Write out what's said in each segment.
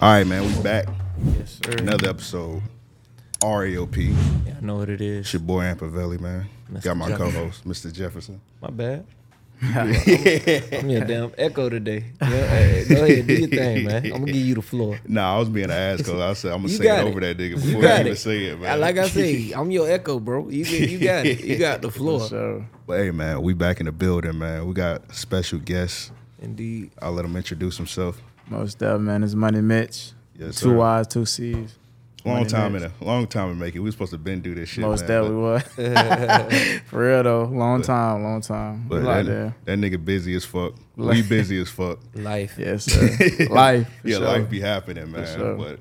All right, man, we back. Yes, sir. Another episode. RAOP. Yeah, I know what it is. It's your boy Ampavelli, man. Mr. Got my Jefferson. co-host, Mr. Jefferson. My bad. I'm your damn echo today. Yeah, hey, go ahead, do your thing, man. I'm gonna give you the floor. Nah, I was being an ass because I said I'm gonna say it it. over that nigga before got I even it. say it, man. Like I say, I'm your echo, bro. You you got it. You got the floor. So But hey, man, we back in the building, man. We got special guests. Indeed. I'll let him introduce himself. Most definitely, man, it's MoneyyMitcch. Yes, two sir. Y's, two C's. Long Money time Mitch. in a long time in making. We was supposed to been do this shit. most definitely was. For real though, long time, long time. But, We but like that, that. that nigga busy as fuck. We busy as fuck. Life. Yes, sir. Life. yeah, sure. life be happening, man. sure. But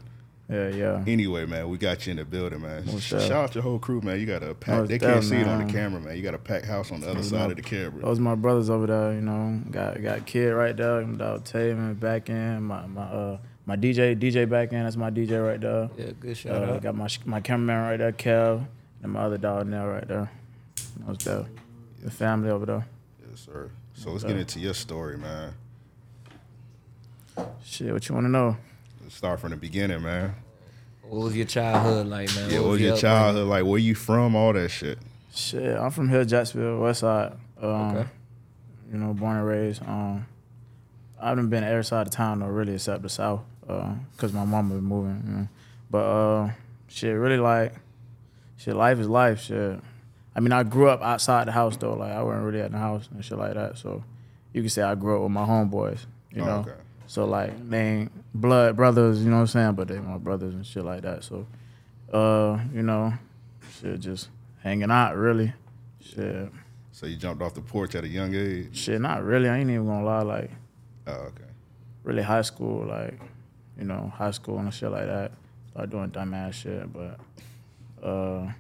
Yeah, yeah. Anyway, man, we got you in the building, man. Most Sh- def. Shout out your whole crew, man. You got a pack. Most They can't def, see it on the camera, man. You got a packed house on the other Those side my- of the camera. Those my brothers over there, you know. Got got kid right there, my dog Taven back in, my my uh my DJ DJ back in, that's my DJ right there. Yeah, good shout Uh, out. got my my cameraman right there, Kev, and my other dog now right there. Most def. The family over there. Yes, sir. So let's get into your story, man. Shit, what you wanna know? Let's start from the beginning, man. What was your childhood like, man? Yeah, what was your upbringing? childhood like? Where you from? All that shit. Shit, I'm from Hill Jacksonville, West Side. Um, Okay. You know, born and raised. Um, I haven't been to every side of town though, really, except the South, because my mama was moving. You know? But uh, shit, really like, shit, life is life. Shit. I mean, I grew up outside the house though. Like I wasn't really at the house and shit like that. So you can say I grew up with my homeboys. You Oh, know. okay. So like they ain't blood brothers, you know what I'm saying? But they my brothers and shit like that. So, uh, you know, shit, just hanging out really. Shit, So you jumped off the porch at a young age. shit, not really. I ain't even gonna lie. Like Oh, okay. really high school, like you know, high school and shit like that. Start doing dumbass shit, but uh,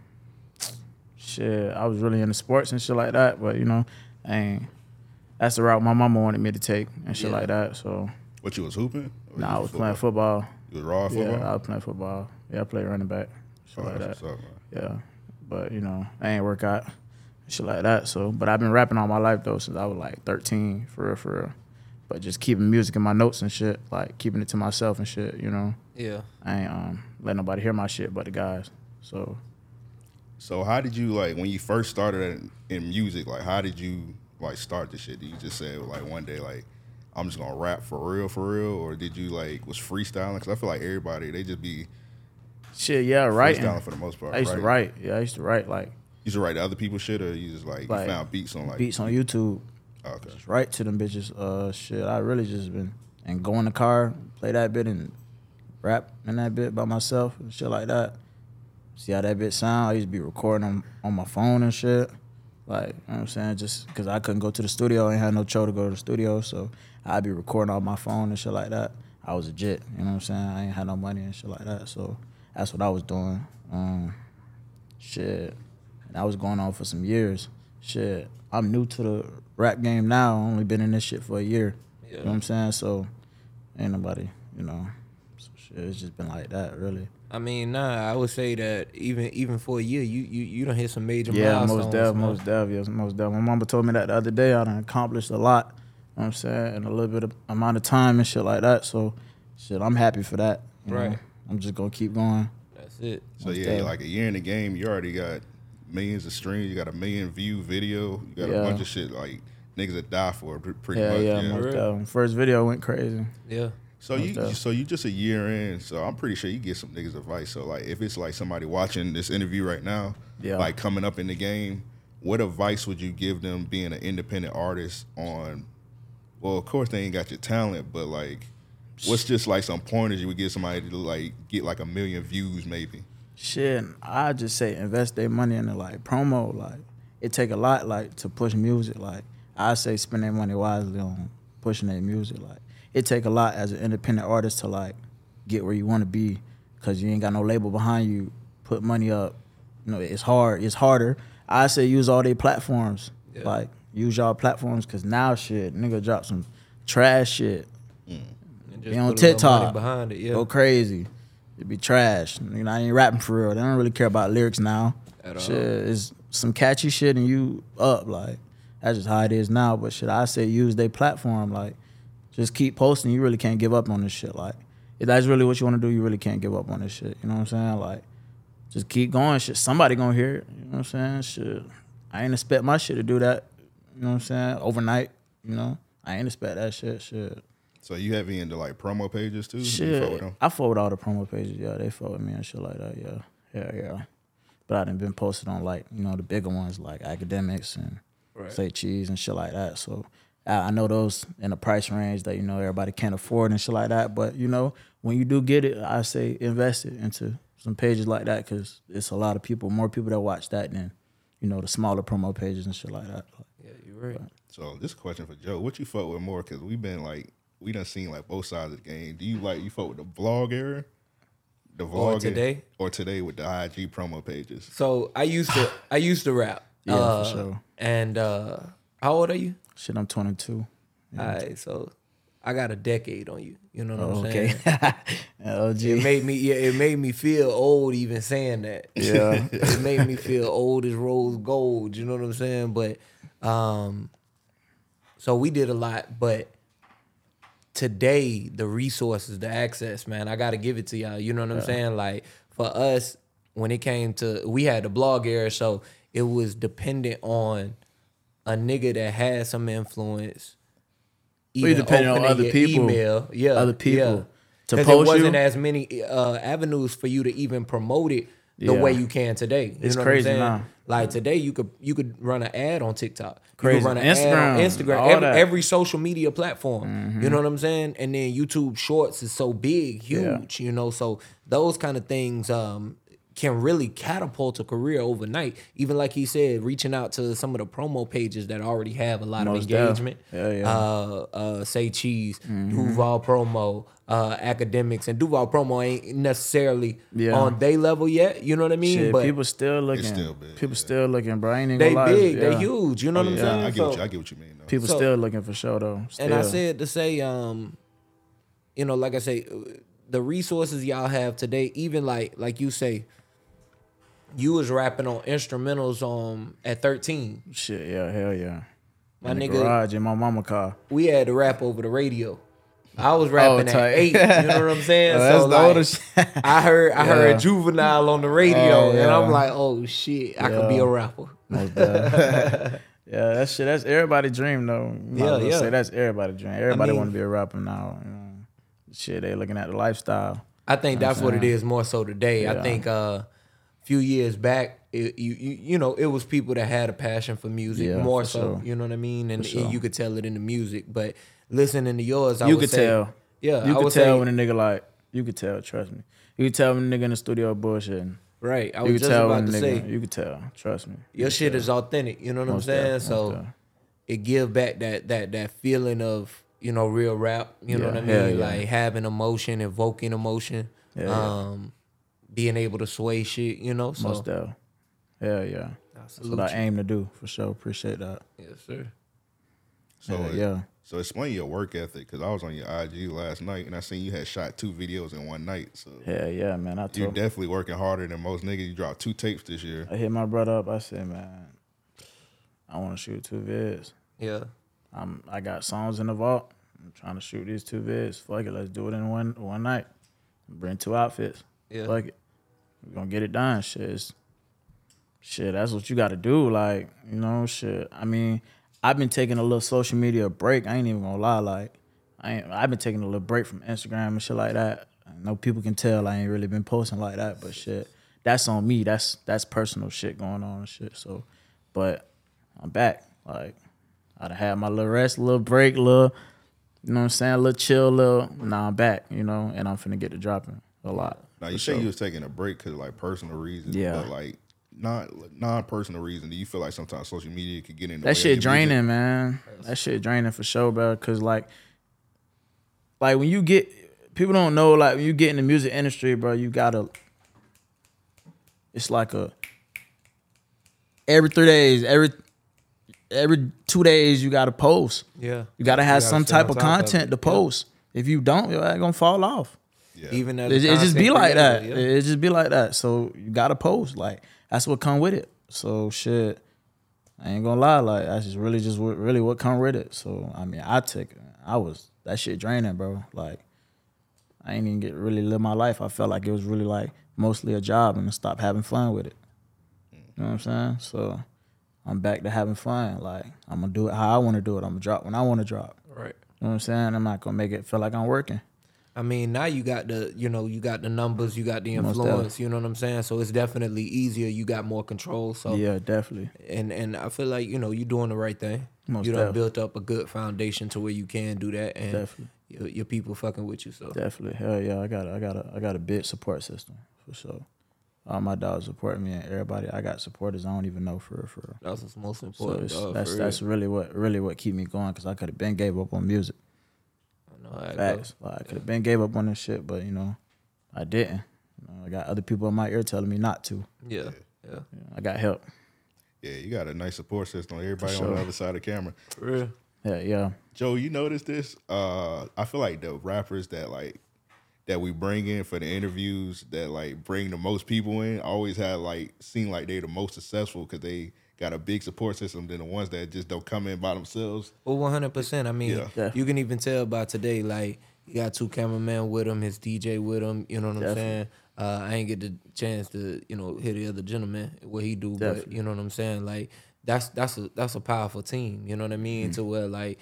shit, I was really into sports and shit like that. But you know, I ain't. That's the route my mama wanted me to take and shit Yeah. like that. So, What you was hooping? Or nah, you I was playing football. You was raw football. Yeah, I was playing football. Yeah, I played running back, shit Oh, like that. what's up, man. Yeah, but you know, I ain't work out, shit like that. So, but I've been rapping all my life though since I was like 13, for real, for real. But just keeping music in my notes and shit, like keeping it to myself and shit. You know, Yeah. I ain't um let nobody hear my shit but the guys. So So how did you like when you first started in, in music? Like how did you like start this shit? Did you just say like one day like I'm just gonna rap for real, for real, or did you like was freestyling? Because I feel like everybody they just be shit, yeah, freestyling for the most part. I used right? to write. Yeah, I used to write like You used to write to other people's shit, or you just like, Like, you found beats on like beats on YouTube. Oh, okay. Just write to them bitches. Uh, shit, I really just been and go in the car, play that bit and rap in that bit by myself and shit like that. See how that bit sound. I used to be recording on, on my phone and shit. Like, you know what I'm saying? Just because I couldn't go to the studio. I ain't had no show to go to the studio. So I'd be recording on my phone and shit like that. I was a legit. You know what I'm saying? I ain't had no money and shit like that. So that's what I was doing. Um, shit. And I was going on for some years. Shit. I'm new to the rap game now. I only been in this shit for a year. You know what I'm saying? So ain't nobody, you know. So shit, it's just been like that, really. I mean, nah, I would say that even even for a year, you you you don't hit some major Yeah, milestones. most def, man. most def, yes, most def. My mama told me that the other day. I done accomplished a lot. You know what I'm saying? and a little bit of amount of time and shit like that. So, shit, I'm happy for that. you know. Right. I'm just gonna keep going. That's it. So Most yeah, def. like a year in the game, you already got millions of streams. You got a million view video. You got Yeah. a bunch of shit like niggas that die for it, pretty Yeah, much. yeah, Yeah. most Real. First video went crazy. Yeah. So Most you def. so you just a year in. So I'm pretty sure you get some niggas advice. So like if it's like somebody watching this interview right now, Yeah. like coming up in the game, what advice would you give them being an independent artist on? Well, of course they ain't got your talent, but like, what's just like some pointers you would give somebody to like get like a million views maybe? Shit, I just say invest their money in into like promo. Like it take a lot like to push music. Like I say spend their money wisely on pushing their music. Like it take a lot as an independent artist to like get where you want to be because you ain't got no label behind you. Put money up. You know, it's hard. It's harder. I say use all their platforms. Like use y'all platforms because now shit, nigga drop some trash shit. Mm. And Be on put a little money TikTok. behind it. Yeah. Go crazy. It be trash. You know, I ain't rapping for real. They don't really care about lyrics now. At all. shit, it's some catchy shit and you up. Like that's just how it is now. But shit, I say use their platform. Like just keep posting. You really can't give up on this shit. Like if that's really what you want to do, you really can't give up on this shit. You know what I'm saying? Like just keep going. Shit, somebody gonna hear it. You know what I'm saying? Shit, I ain't expect my shit to do that. You know what I'm saying? Overnight. You know, I ain't expect that shit. Shit. So you heavy into like promo pages too? You fuck with Shit, them? I fuck with all the promo pages. Yeah, they fuck with me and shit like that. Yeah, yeah, yeah. But I done been posted on like you know the bigger ones like Akademiks and Right. say cheese and shit like that. So I, I know those in the price range that you know everybody can't afford and shit like that. But you know when you do get it, I say invest it into some pages like that because it's a lot of people, more people that watch that than you know the smaller promo pages and shit like that. Yeah, you're right. So this question for Joe: What you fuck with more? Because we've been like we done seen like both sides of the game. Do you like you fuck with the vlog era, the vlog Or era- or today with the IG promo pages? So I used to I used to rap. Yeah, for Uh, sure. And uh, how old are you? Shit, I'm 22. All right, so I got a decade on you. You know what I'm Oh, okay. saying? LG. It made me yeah, it made me feel old even saying that. Yeah. it made me feel old as rose gold. You know what I'm saying? But um, so we did a lot, but today the resources, the access, man, I got to give it to y'all. You know what I'm saying? Like for us, when it came to, we had the blog era, so it was dependent on a nigga that had some influence. We depended on other people. email, yeah, Other people yeah. to post it wasn't you? as many uh, avenues for you to even promote it the Yeah. way you can today. You It's know crazy what I'm saying? now. Like today, you could you could run an ad on TikTok. You could run an ad Instagram, on Instagram. Every. Mm-hmm. every social media platform. You know what I'm saying? And then YouTube Shorts is so big, huge. You know, so those kind of things um, can really catapult a career overnight. Even like he said, reaching out to some of the promo pages that already have a lot Most of engagement. Yeah, yeah. Uh, uh, say cheese, Mm-hmm. Duval promo, uh, Akademiks, and Duval promo ain't necessarily Yeah. on day level yet. You know what I mean? Shit, but people still looking. still big, people yeah. still looking, bro. Ain't they gonna lie. big, yeah. they huge. You know Oh, what I'm yeah, saying? I get So- what you, I get what you mean. Though. People So- still looking for show though. and I said to say, um, you know, like I say, the resources y'all have today, even like like you say, you was rapping on instrumentals um at 13. shit, yeah, hell yeah. My in nigga- garage in my mama car. We had to rap over the radio. I was rapping at Oh, tight. eight. You know what I'm saying? Oh, that's so the like, older shit. I heard I Yeah. heard juvenile on the radio, Oh, and. I'm like, oh shit, I could be a rapper. Yeah, that shit. That's everybody dream though. Might Yeah, yeah. Say that's everybody dream. Everybody mean- want to be a rapper now. You know? Shit, they looking at the lifestyle. I think that's what it is more so today. I think uh, few years back, it, you, you you know, it was people that had a passion for music Yeah, more for so. sure. You know what I mean? And, sure. and you could tell it in the music. But listening to yours, I you would could say, tell. Yeah, you I could tell say, when a nigga like. You could tell. Trust me. You could tell when a nigga in the studio bullshitting. right. I You was could just tell about to a say. You could tell. Trust me. You your shit tell. is authentic. You know what I'm saying? so it give back that that that feeling of you know real rap. You know what I mean? yeah. Like having emotion, evoking emotion, Yeah, yeah. um, being able to sway shit. You know, so Most def. Hell yeah. That's salute what I aim to do for sure. Appreciate that. yes, sir. So Yeah, uh, yeah. So explain your work ethic because I was on your IG last night and I seen you had shot two videos in one night. So Hell yeah, man. I you're told definitely working harder than most niggas. You dropped two tapes this year. I hit my brother up. I said, man, I want to shoot two vids. Yeah. I'm I got songs in the vault. I'm trying to shoot these two vids. Fuck it, let's do it in one one night. Bring two outfits. Yeah. Fuck it. We're gonna get it done. Shit. It's, shit, that's what you gotta do. Like, you know, shit. I mean, I've been taking a little social media break. I ain't even gonna lie, like I ain't I've been taking a little break from Instagram and shit like that. I know people can tell I ain't really been posting like that, but shit. That's on me. That's that's personal shit going on and shit. So but I'm back. Like I'd have had my little rest, little break, little, you know what I'm saying, little chill, little. Now I'm back, you know, and I'm finna get to dropping a lot. Now you say sure. you was taking a break because like personal reasons. Yeah. But like not non personal reason. Do you feel like sometimes social media could get in the That of shit your music? draining, man. That shit draining for sure, bro. Cause like, like when you get people don't know like when you get in the music industry, bro, you gotta. It's like a every three days, every every two days, you gotta post. Yeah. You gotta have gotta some type of top of content to post. If you don't, you're gonna fall off. Yeah. Even as It, it just be content like that. yeah. It just be like that. So you gotta post. Like that's what come with it. So shit, I ain't gonna lie. Like that's just really just what really what come with it. So I mean, I took. I was that shit draining, bro. Like I ain't even get really live my life. I felt like it was really like mostly a job and I stopped having fun with it. You know what I'm saying? So I'm back to having fun. Like I'm gonna do it how I want to do it. I'm gonna drop when I want to drop. Right. You know what I'm saying? I'm not gonna make it feel like I'm working. I mean, now you got the, you know, you got the numbers, you got the influence. You know what I'm saying? So it's definitely easier. You got more control. So Yeah, definitely. and and I feel like you know you're doing the right thing. Most you done built up a good foundation to where you can do that, and Definitely. your, your people fucking with you. So Definitely, hell yeah! I got a, I got a, I got a big support system for sure. All my dogs support me, and everybody I got supporters I don't even know for real, for real. that's what's most important. it's, dog, that's that's real. really what really what keep me going because I could have been gave up on music. I know how it Facts, goes. like I could have been gave up on this shit, but you know, I didn't. You know, I got other people in my ear telling me not to. Yeah, yeah, You know, I got help. Yeah, you got a nice support system. Everybody on the other side of the camera. for real. Yeah, yeah, Joe, you notice this? Uh, I feel like the rappers that like that we bring in for the interviews that like bring the most people in always have like seem like they the most successful because they got a big support system than the ones that just don't come in by themselves. Well, one hundred percent. I mean, Yeah. Yeah. you can even tell by today. Like, he got two cameramen with him, his DJ with him. You know what I'm saying? Uh, I ain't get the chance to, you know, hear the other gentleman what he do, but you know what I'm saying. Like, that's that's a that's a powerful team. You know what I mean? To where like,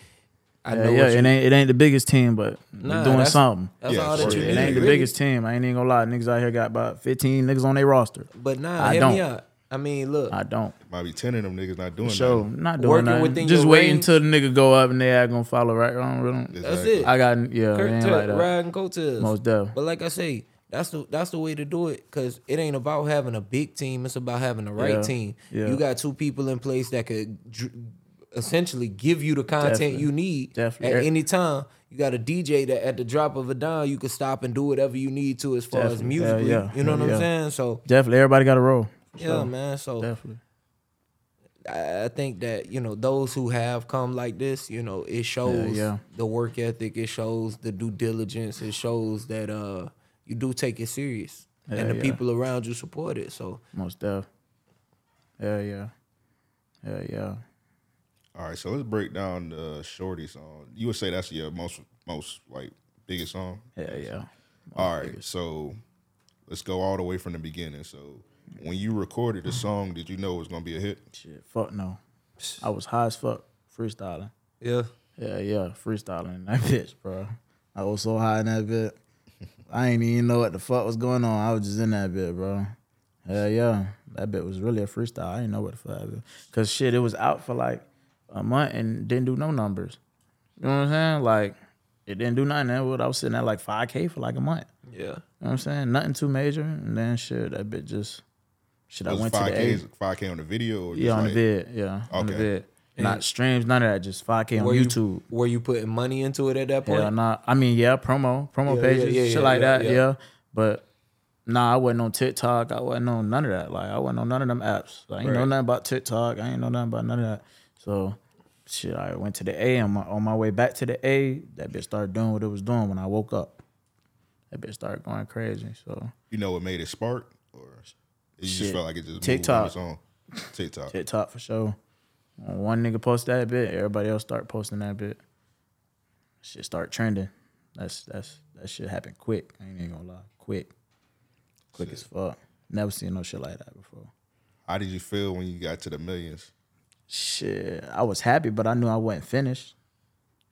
I Mm. yeah, know yeah. It ain't it ain't the biggest team, but Nah, doing that's- something. That's Yeah, all that sure. you It need. It ain't the biggest team. I ain't even gonna lie. Niggas out here got about 15 niggas on their roster. But nah, I hear don't. out. I mean, look, I don't. Might be ten of them niggas not doing So nothing. not doing Working nothing. within Just your waiting range. until the nigga go up and they are gonna follow right. on. don't that's it. I got yeah, it Kurt ain't Tuck like that. riding coattails. Most def. But like I say, that's the that's the way to do it because it ain't about having a big team. It's about having the right Yeah. team. Yeah. You got two people in place that could dr- essentially give you the content Definitely. you need Definitely. at any time. You got a DJ that at the drop of a dime you can stop and do whatever you need to as far as Definitely. Yeah, musically. yeah. You know what Yeah. I'm saying? So Definitely, everybody got a role. For yeah, sure. man. So Definitely. I I think that you know those who have come like this, you know, it shows yeah. the work ethic, it shows the due diligence, it shows that uh you do take it serious, and the yeah. people around you support it. So Most def. Yeah, yeah. Yeah, yeah. All right, so let's break down the Shordy song. You would say that's your most most like biggest song. Yeah, yeah. All right, so let's go all the way from the beginning. So when you recorded the mm. song, did you know it was gonna be a hit? Shit, fuck no. I was high as fuck freestyling. yeah, Yeah, yeah, freestyling in that bitch, bro. I was so high in that bit. I ain't even know what the fuck was going on. I was just in that bit, bro. Yeah, yeah. That bit was really a freestyle. I didn't know what the fuck. that bit- Cause shit, it was out for like a month and didn't do no numbers. You know what I'm saying? Like it didn't do nothing. That was- I was sitting at like 5K for like a month. yeah. You know what I'm saying? Nothing too major. And then shit, that bit just shit. I Was went to five the K A. five K on the video? Or Yeah, just on like, the vid. Yeah, on the Okay. vid. Not streams, none of that. Just 5K on Were YouTube. you were you putting money into it at that point? Yeah, nah. I mean, yeah, promo, promo Yeah, pages, yeah, yeah, shit yeah, like yeah, that. yeah. Yeah. but nah, I wasn't on TikTok. I wasn't on none of that. Like, I wasn't on none of them apps. I ain't know nothing about TikTok. I ain't know nothing about none of that. So, shit, I went to the A. On my, on my way back to the A, that bitch started doing what it was doing when I woke up. That bitch started going crazy. So, You know what made it spark, or you just felt like it just TikTok. moved on its own? TikTok. TikTok for sure. One nigga post that bit, everybody else start posting that bit. Shit start trending. That's that's that shit happened quick. I ain't even gonna lie, quick, quick as fuck. Never seen no shit like that before. How did you feel when you got to the millions? Shit, I was happy, but I knew I wasn't finished.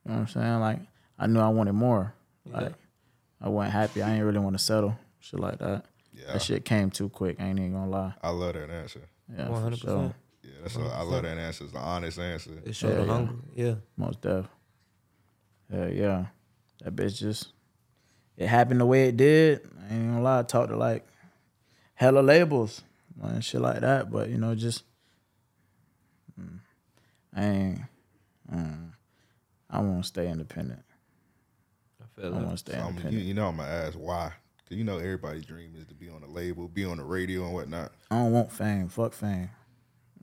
You know what I'm saying? Like I knew I wanted more. Like I wasn't happy. I ain't really want to settle. Shit like that. Yeah. That shit came too quick. I ain't even gonna lie. I love that answer. Yeah, One for hundred sure. percent. Yeah, that's a, I love that answer. It's the honest answer. It showed Yeah, the yeah. hunger. Yeah. Most def. Yeah, yeah. That bitch just it happened the way it did. I ain't gonna lie, I talked to like hella labels and shit like that. But you know, just mm, I ain't mm, I wanna stay independent. I Feel I want to stay So I'm, you, independent. you know I'm gonna ask why. Cause you know everybody's dream is to be on a label, be on the radio and whatnot. I don't want fame. Fuck fame.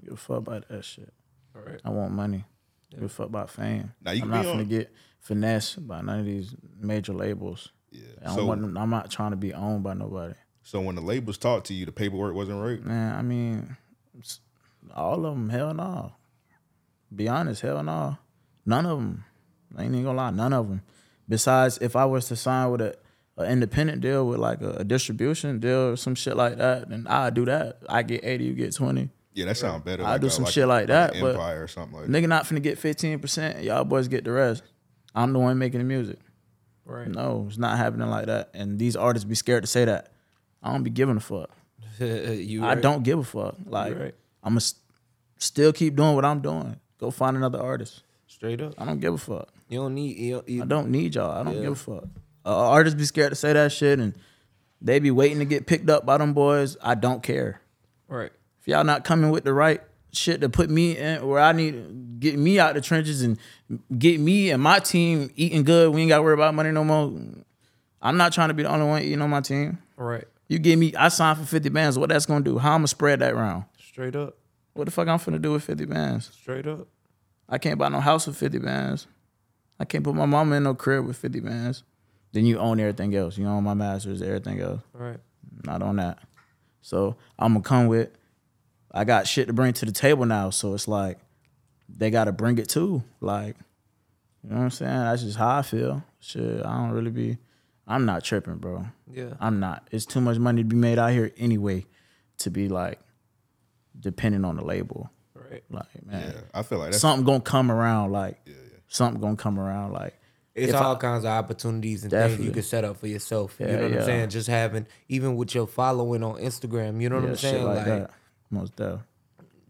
I give a fuck about that shit. Right. I want money. Give a fuck about fame. Now, you I'm not be gonna on- get finessed by none of these major labels. Yeah. I don't So want, I'm not trying to be owned by nobody. so when the labels talked to you, the paperwork wasn't right. Man, I mean, all of them, hell no. Be honest, hell no. None of them. I ain't even gonna lie, none of them. Besides, if I was to sign with a, a independent deal with like a, a distribution deal or some shit like that, then I'd do that. I get 80, you get 20. Yeah, that sounds better. I do a- some shit like an that, but Empire or something like that. Nigga not finna get 15%. Y'all boys get the rest. I'm the one making the music. Right. No, it's not happening like that. And these artists be scared to say that. I don't be giving a fuck. you I right. don't give a fuck. Like right. I'm gonna st- still keep doing what I'm doing. Go find another artist. straight up. I don't give a fuck. You don't need. You don't, you, I don't need y'all. I don't Yeah. give a fuck. Uh, artists be scared to say that shit, and they be waiting to get picked up by them boys. I don't care. Right. If y'all not coming with the right shit to put me in where I need get me out the trenches and get me and my team eating good, we ain't got to worry about money no more. I'm not trying to be the only one eating on my team. Right. You give me, I signed for 50 bands. What that's gonna do? How I'm gonna spread that round? Straight up. What the fuck I'm finna do with 50 bands? Straight up. I can't buy no house with 50 bands. I can't put my mama in no crib with 50 bands. Then you own everything else. You own my masters, everything else. Right. Not on that. So I'm gonna come with. I got shit to bring to the table now. So it's like they gotta bring it too. Like, you know what I'm saying? That's just how I feel. Shit, I don't really be. I'm not tripping, bro. Yeah. I'm not. It's too much money to be made out here anyway to be like dependent on the label. Right. Like, man, Yeah, I feel like that's something gonna come around. Like, yeah, yeah. something gonna come around. Like, It's all I- kinds of opportunities and things you can set up for yourself. you know what yeah. I'm saying? Just having even with your following on Instagram, you know what yeah, I'm saying? like, Like. Most definitely.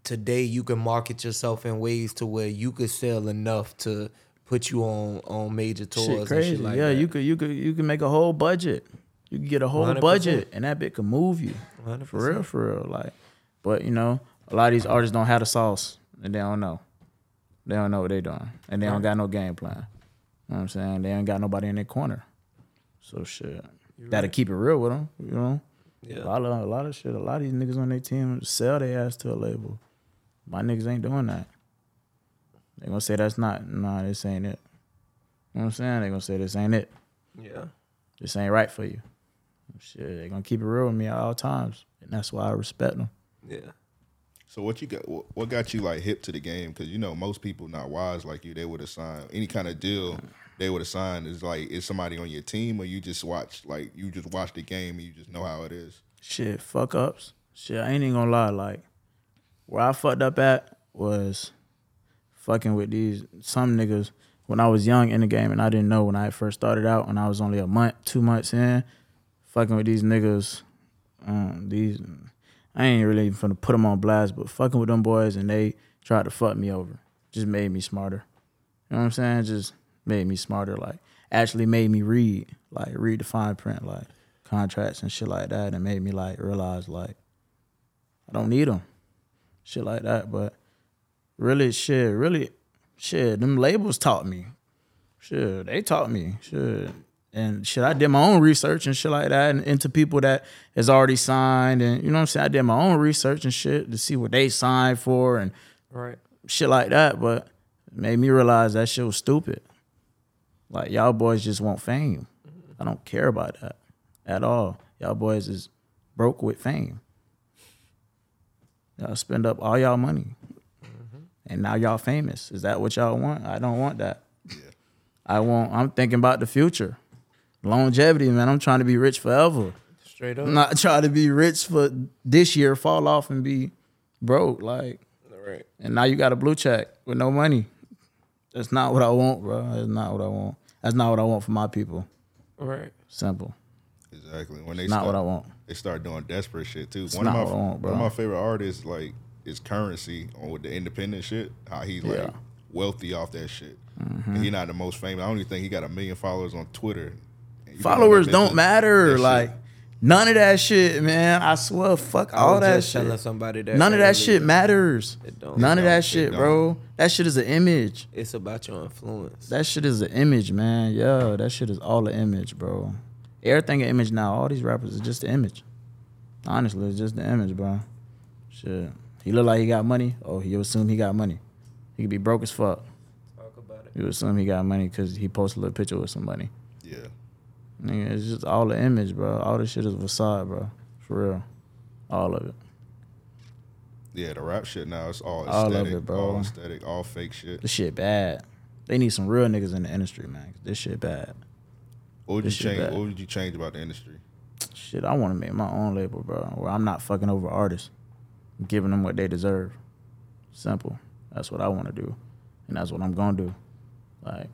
today you can market yourself in ways to where you could sell enough to put you on on major tours Shit and crazy. shit like yeah, that. you could you could you could make a whole budget. You could get a whole 100%. budget and that bit could move you. 100%. For real, for real. Like but you know, a lot of these artists don't have the sauce and they don't know. They don't know what they're doing. And they don't got no game plan. You know what I'm saying? They ain't got nobody in their corner. So shit. Gotta keep it real with them, you know? Yeah. A lot of a lot of shit. A lot of these niggas on their team sell their ass to a label. My niggas ain't doing that. They gonna say that's not nah, this ain't it. You know what I'm saying? They gonna say this ain't it. Yeah. This ain't right for you. Shit, they gonna keep it real with me at all times, and that's why I respect them. Yeah. So what you got? What what got you like hip to the game? Because you know most people not wise like you. They would have signed any kind of deal. They would assign is like is somebody on your team or you just watch like you just watch the game and you just know how it is. Shit, fuck ups. Shit, I ain't even gonna lie. Like, where I fucked up at was fucking with these some niggas when I was young in the game, and I didn't know when I first started out, and I was only a month, two months in, fucking with these niggas. Um, these, I ain't really even finna put them on blast, but fucking with them boys, and they tried to fuck me over. Just made me smarter. You know what I'm saying? Just made me smarter. Like, actually made me read, like read the fine print, like contracts and shit like that, and made me like realize like I don't need them, shit like that. But really, shit, really, shit, them labels taught me. Shit, they taught me. Shit. And shit, I did my own research and shit like that and into people that is already signed and you know what I'm saying? I did my own research and shit to see what they signed for and Right. shit like that, but it made me realize that shit was stupid. Like y'all boys just want fame. I don't care about that at all. Y'all boys is broke with fame. Y'all spend up all y'all money. Mm-hmm. And now y'all famous. Is that what y'all want? I don't want that. I want I'm thinking about the future. Longevity, man. I'm trying to be rich forever. Straight up. I'm not trying to be rich for this year, fall off and be broke. Like Right. and now you got a blue check with no money. That's not what I want, bro. That's not what I want. That's not what I want for my people. Right. Simple. Exactly. When they Not start, what I want. They start doing desperate shit too. It's one of my what I want, one of my favorite artists like is Curren$y on with the independent shit. How he's like Yeah. Mm-hmm. wealthy off that shit. And he not the most famous. I don't even think he got a million followers on Twitter. And you know, Followers don't matter. that shit- Like None of that shit, man. I swear, fuck I all that just shit. telling somebody that None of that earlier. shit matters. It don't. None of It that don't. shit, It bro. That shit is an image. It's about your influence. That shit is an image, man. Yeah, that shit is all an image, bro. Everything an image now. All these rappers is just an image. Honestly, it's just the image, bro. Shit. He look like he got money. Oh, you assume he got money. He could be broke as fuck. Talk about it. You assume he got money because he posted a little picture with somebody. Yeah. Nigga, it's just all the image, bro. All this shit is facade, bro. For real. All of it. Yeah, the rap shit now it's all All of it, bro. all aesthetic, all fake shit. This shit bad. They need some real niggas in the industry, man. This shit bad. What would you This change? bad. What would you change about the industry? Shit, I want to make my own label, bro. Where I'm not fucking over artists, I'm giving them what they deserve. Simple. That's what I want to do, and that's what I'm gonna do. Like,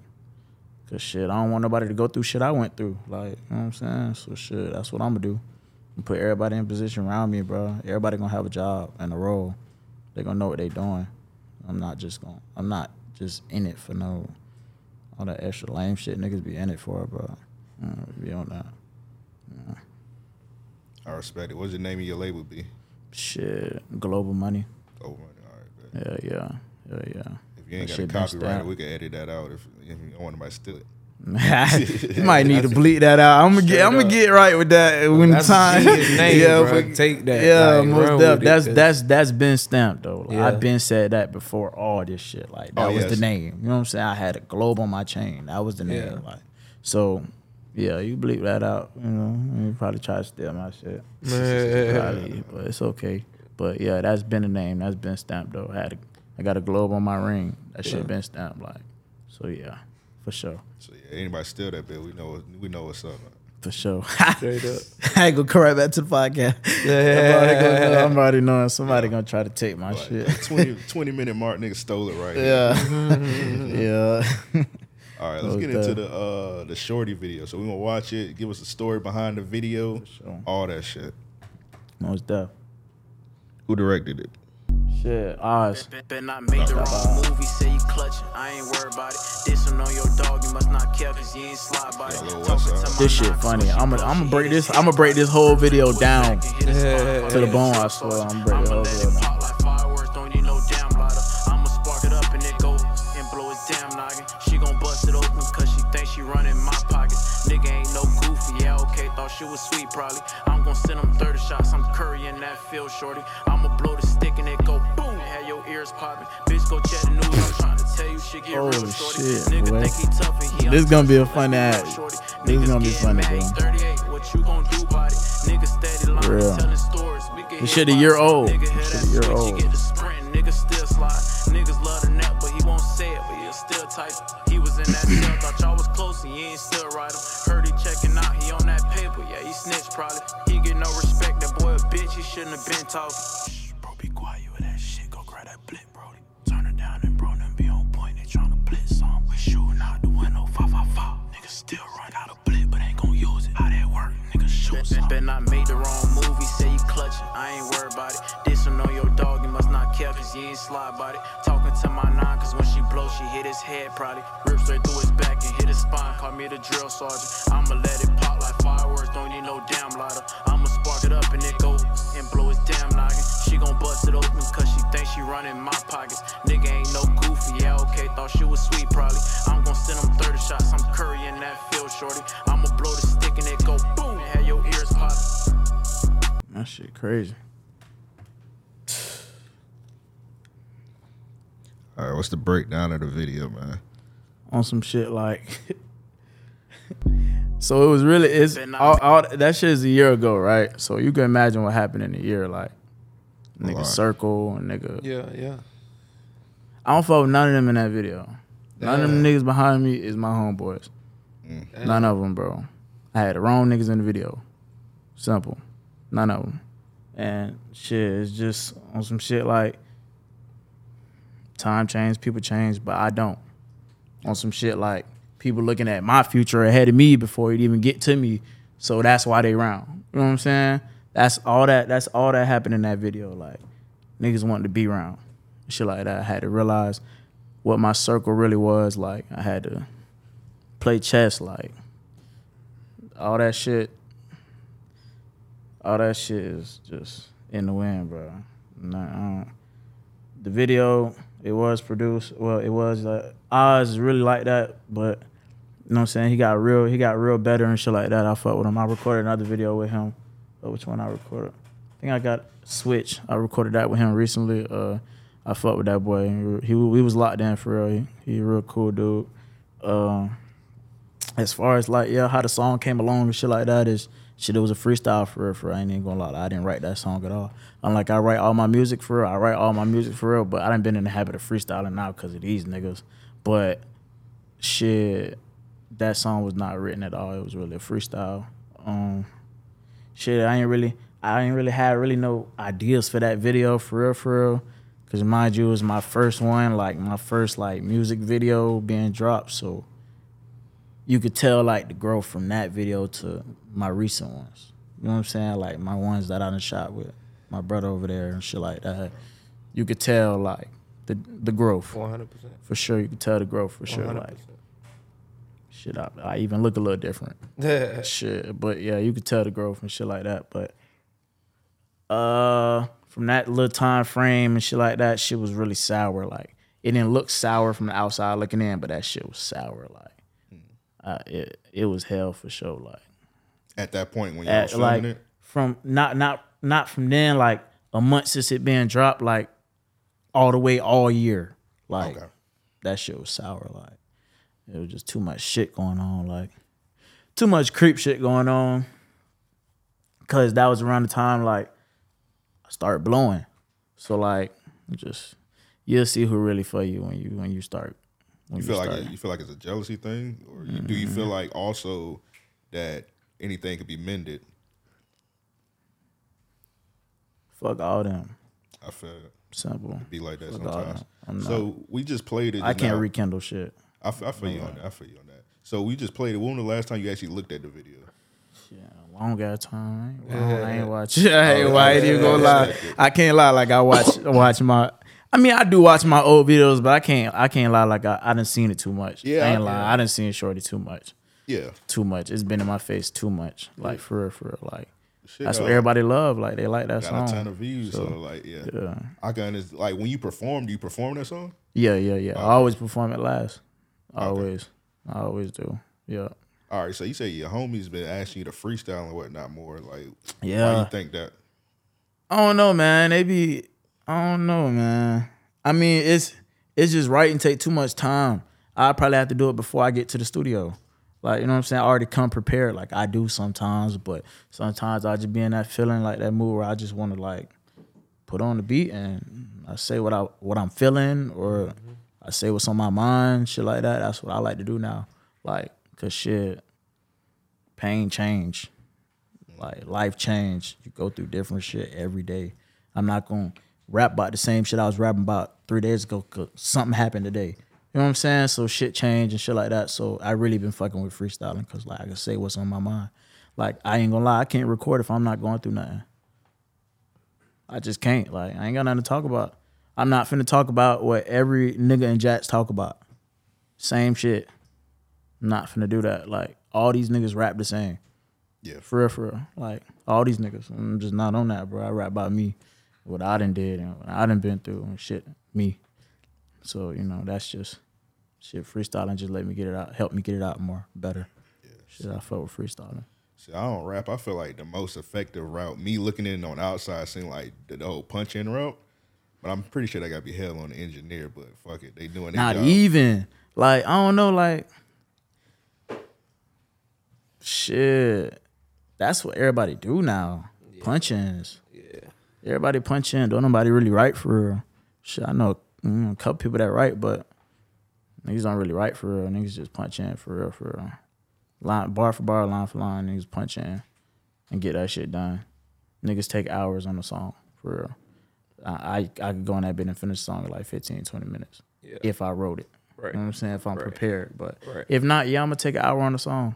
cause shit, I don't want nobody to go through shit I went through. Like, you know what I'm saying? So shit, that's what I'm gonna do. And put everybody in position around me, bro. Everybody gonna have a job and a role. They gonna know what they doing. I'm not just going. to I'm not just in it for no all that extra lame shit niggas be in it for, bro. Mm, be on that. I respect it. What's the name of your label be? Shit, global money. Oh, money. All right, bet. Yeah, yeah, yeah, yeah. If you ain't That got a shit copyright, we can edit that out if, if you don't want anybody to steal it. you might need to bleep that out. I'm gonna get. I'm gonna get right with that when the time. his name, yeah, bro. Take that. Yeah, like, most with def. it, that's that's been stamped though. Like, Yeah. I've been said that before. All this shit, like that Oh, was yes. the name. You know what I'm saying? I had a globe on my chain. That was the name. Yeah. Like, so yeah, you bleep that out. You know, you probably try to steal my shit. Probably, but it's okay. But yeah, that's been a name. That's been stamped though. I had a, I got a globe on my ring. That shit been stamped. Like, so yeah, for sure. So yeah, anybody steal that bill, we know we know what's up. For sure. Straight up. I ain't gonna come right back to the podcast. I'm, already gonna I'm already knowing somebody gonna try to take my Like, shit. 20, 20 minute mark, nigga stole it right here. Yeah. yeah. All right, let's get into the uh the Shordy video. So we gonna watch it. Give us the story behind the video, sure. all that shit. Most deaf. Who directed it? Shit. Oz. Bet not make the wrong movie, say you clutching. I ain't worried about it. This one on your dog, you must not care, cause you ain't slide by it. Lil Talking West to Side. my This shit funny. I'm gonna I'm she break this. I'm gonna break this whole video down. to the to the bone, I swear. I'm breaking the whole video down. Pop like fireworks, don't need no damn lighter. I'ma spark it up and it go and blow his damn noggin. She gon' bust it open cause she thinks she running thought she was sweet probably. I'm gon' send him 30 shots, I'm Curry in that field, shorty. I'ma blow the stick and it go boom, and have your ears popping. Bitch, go check the news, I'm trying to tell you shit get real, shorty. shit, Nigga boy. think he tough and he This gonna be a untouchable, fun ad. be real, shorty. This Niggas gonna be funny, bro. 38, what you gon' do about it? Niggas steady lying, Real. telling stories. We get This shit a year old. nigga, This shit a year old. get the sprint, niggas still slide. Niggas love the net, but he won't say it, but he'll still type. He was in that cell, thought y'all was close, and you ain't still right him. He probably. He get no respect, that boy a bitch, he shouldn't have been talking. Shh, bro, be quiet with that shit, go grab that blip, bro. Turn it down and bro, them be on point, they tryna blitz some. We shooting out the window, 555. Niggas still run out of blip, but ain't gon' use it. How that work, niggas shoot some. Bet not make the wrong movie, say you clutching, I ain't worried about it. This one on your dog, you must not care, cause you ain't slide about it. Talking to my nine, cause when she blow, she hit his head probably. Rip straight through his back and hit his spine, call me the drill sergeant. I'ma let it pop like fireworks, don't need no damn lighter. I'ma spark it up and it go and blow his damn noggin. She gon' bust it open cause she thinks she running my pockets. Nigga ain't no goofy, yeah, okay, thought she was sweet probably. I'm gon' send him 30 shots, I'm Curry in that field, shorty. I'ma blow the stick and it go boom, and have your ears poppin'. That shit crazy. All right, what's the breakdown of the video, man? on some shit like so it was really it's all, all that shit is a year ago right? So you can imagine what happened in a year like nigga lot. circle and nigga. Yeah, yeah. i don't fuck with none of them in that video. None of them niggas behind me is my homeboys. Mm. None of them bro. I had the wrong niggas in the video. Simple. None of them and shit it's just on some shit like time change people change but i don't on some shit like people looking at my future ahead of me before it even get to me. So that's why they round. You know what I'm saying? That's all that that's all that happened in that video. Like niggas wanted to be around. Shit like that. I had to realize what my circle really was. Like I had to play chess, like all that shit. all that shit is just in the wind, bro. Nah, the video, it was produced. Well, it was like Oz really like that, but you know what I'm saying. He got real. He got real better and shit like that. I fuck with him. I recorded another video with him. Uh, which one I recorded? I think I got Switch. I recorded that with him recently. Uh, I fuck with that boy. He he was locked in for real. He, he a real cool dude. Um, as far as like yeah, how the song came along and shit like that is shit. It was a freestyle for real. For real. I ain't even gonna lie. I didn't write that song at all. Unlike I write all my music for real. I write all my music for real, but I done been in the habit of freestyling now because of these niggas. But shit, that song was not written at all. It was really a freestyle. Um, shit, I ain't really, I ain't really had really no ideas for that video for real, for real. Cause mind you, it was my first one, like my first like music video being dropped. So you could tell like the growth from that video to my recent ones. You know what I'm saying? Like my ones that I done shot with my brother over there and shit like that. You could tell like the the growth One hundred percent. for sure. You could tell the growth for sure. Like shit, I, I even look a little different. Shit, but yeah, you could tell the growth and shit like that. But uh, from that little time frame and shit like that, shit was really sour. Like it didn't look sour from the outside looking in, but that shit was sour. Like uh, it it was hell for sure. Like At that point when you were at, filming like it, from not not not from then like a month since it being dropped like all the way all year like Okay. that shit was sour like it was just too much shit going on like too much creep shit going on because that was around the time like I started blowing so like just you'll see who really for you when you when you start you feel like start. it, you feel like it's a jealousy thing, or you, do you feel Mm-hmm. like also that anything could be mended? fuck all them I feel it simple be like that Fuck sometimes. that. So we just played it. I can't now. rekindle shit I, f- I feel you on that. I feel you on that. So we just played it. When was the last time you actually looked at the video? Yeah, long ass time. I ain't, I ain't watch. I ain't, Oh, I ain't yeah, even gonna yeah, lie. yeah. I can't lie. Like I watch watch my. I mean, I do watch my old videos, but I can't. I can't lie. Like I, I didn't seen it too much. Yeah, I ain't I- lie. I done seen Shordy too much. Yeah, Too much. It's been in my face too much. Like for real, for real. Like Shit, that's what uh, everybody love. Like they like that got song. a ton of views. So, So, like, yeah, yeah, I can understand. Like when you perform, do you perform that song? yeah, yeah, yeah. I always perform it last. Always, I always do. Yeah, All right. So you say your homies been asking you to freestyle and whatnot more. Like, yeah, why yeah. you think that? I don't know, man. They be I don't know, man. I mean, it's it's just writing take too much time. I probably have to do it before I get to the studio. Like, you know what I'm saying? I already come prepared. Like I do sometimes, but sometimes I just be in that feeling like that mood where I just want to like put on the beat and I say what I what I'm feeling or I say what's on my mind, shit like that. That's what I like to do now. Like, cause shit, pain change like life change. You go through different shit every day. I'm not gonna rap about the same shit I was rapping about three days ago. Cause something happened today. You know what I'm saying? So shit change and shit like that. So I really been fucking with freestyling because like I can say what's on my mind. Like I ain't gonna lie, I can't record if I'm not going through nothing. I just can't. Like I ain't got nothing to talk about. I'm not finna talk about what every nigga in Jax talk about. Same shit. I'm not finna do that. Like all these niggas rap the same. Yeah, For real, for real. Like all these niggas. I'm just not on that, bro. I rap about me, what I done did and what I done been through and shit. Me. So, you know, that's just shit. Freestyling just let me get it out, help me get it out more, better. Shit, I felt with freestyling. See, I don't rap. I feel like the most effective route, me looking in on the outside, seeing like the, the whole punch in route. But I'm pretty sure they got to be hell on the engineer. But fuck it, they doing their Not job. even. Like, I don't know, like shit. That's what everybody do now. Yeah. Everybody punch in. Don't nobody really write for real. Shit, I know you know, a couple people that write, but niggas don't really write for real. Niggas just punch in for real, for real. Line, bar for bar, line for line, niggas punch in and get that shit done. Niggas take hours on the song, for real. I, I, I could go on that bit and finish the song in like 15, 20 minutes Yeah. if I wrote it. Right. You know what I'm saying? If I'm Right. prepared. But Right. if not, yeah, I'm gonna take an hour on the song.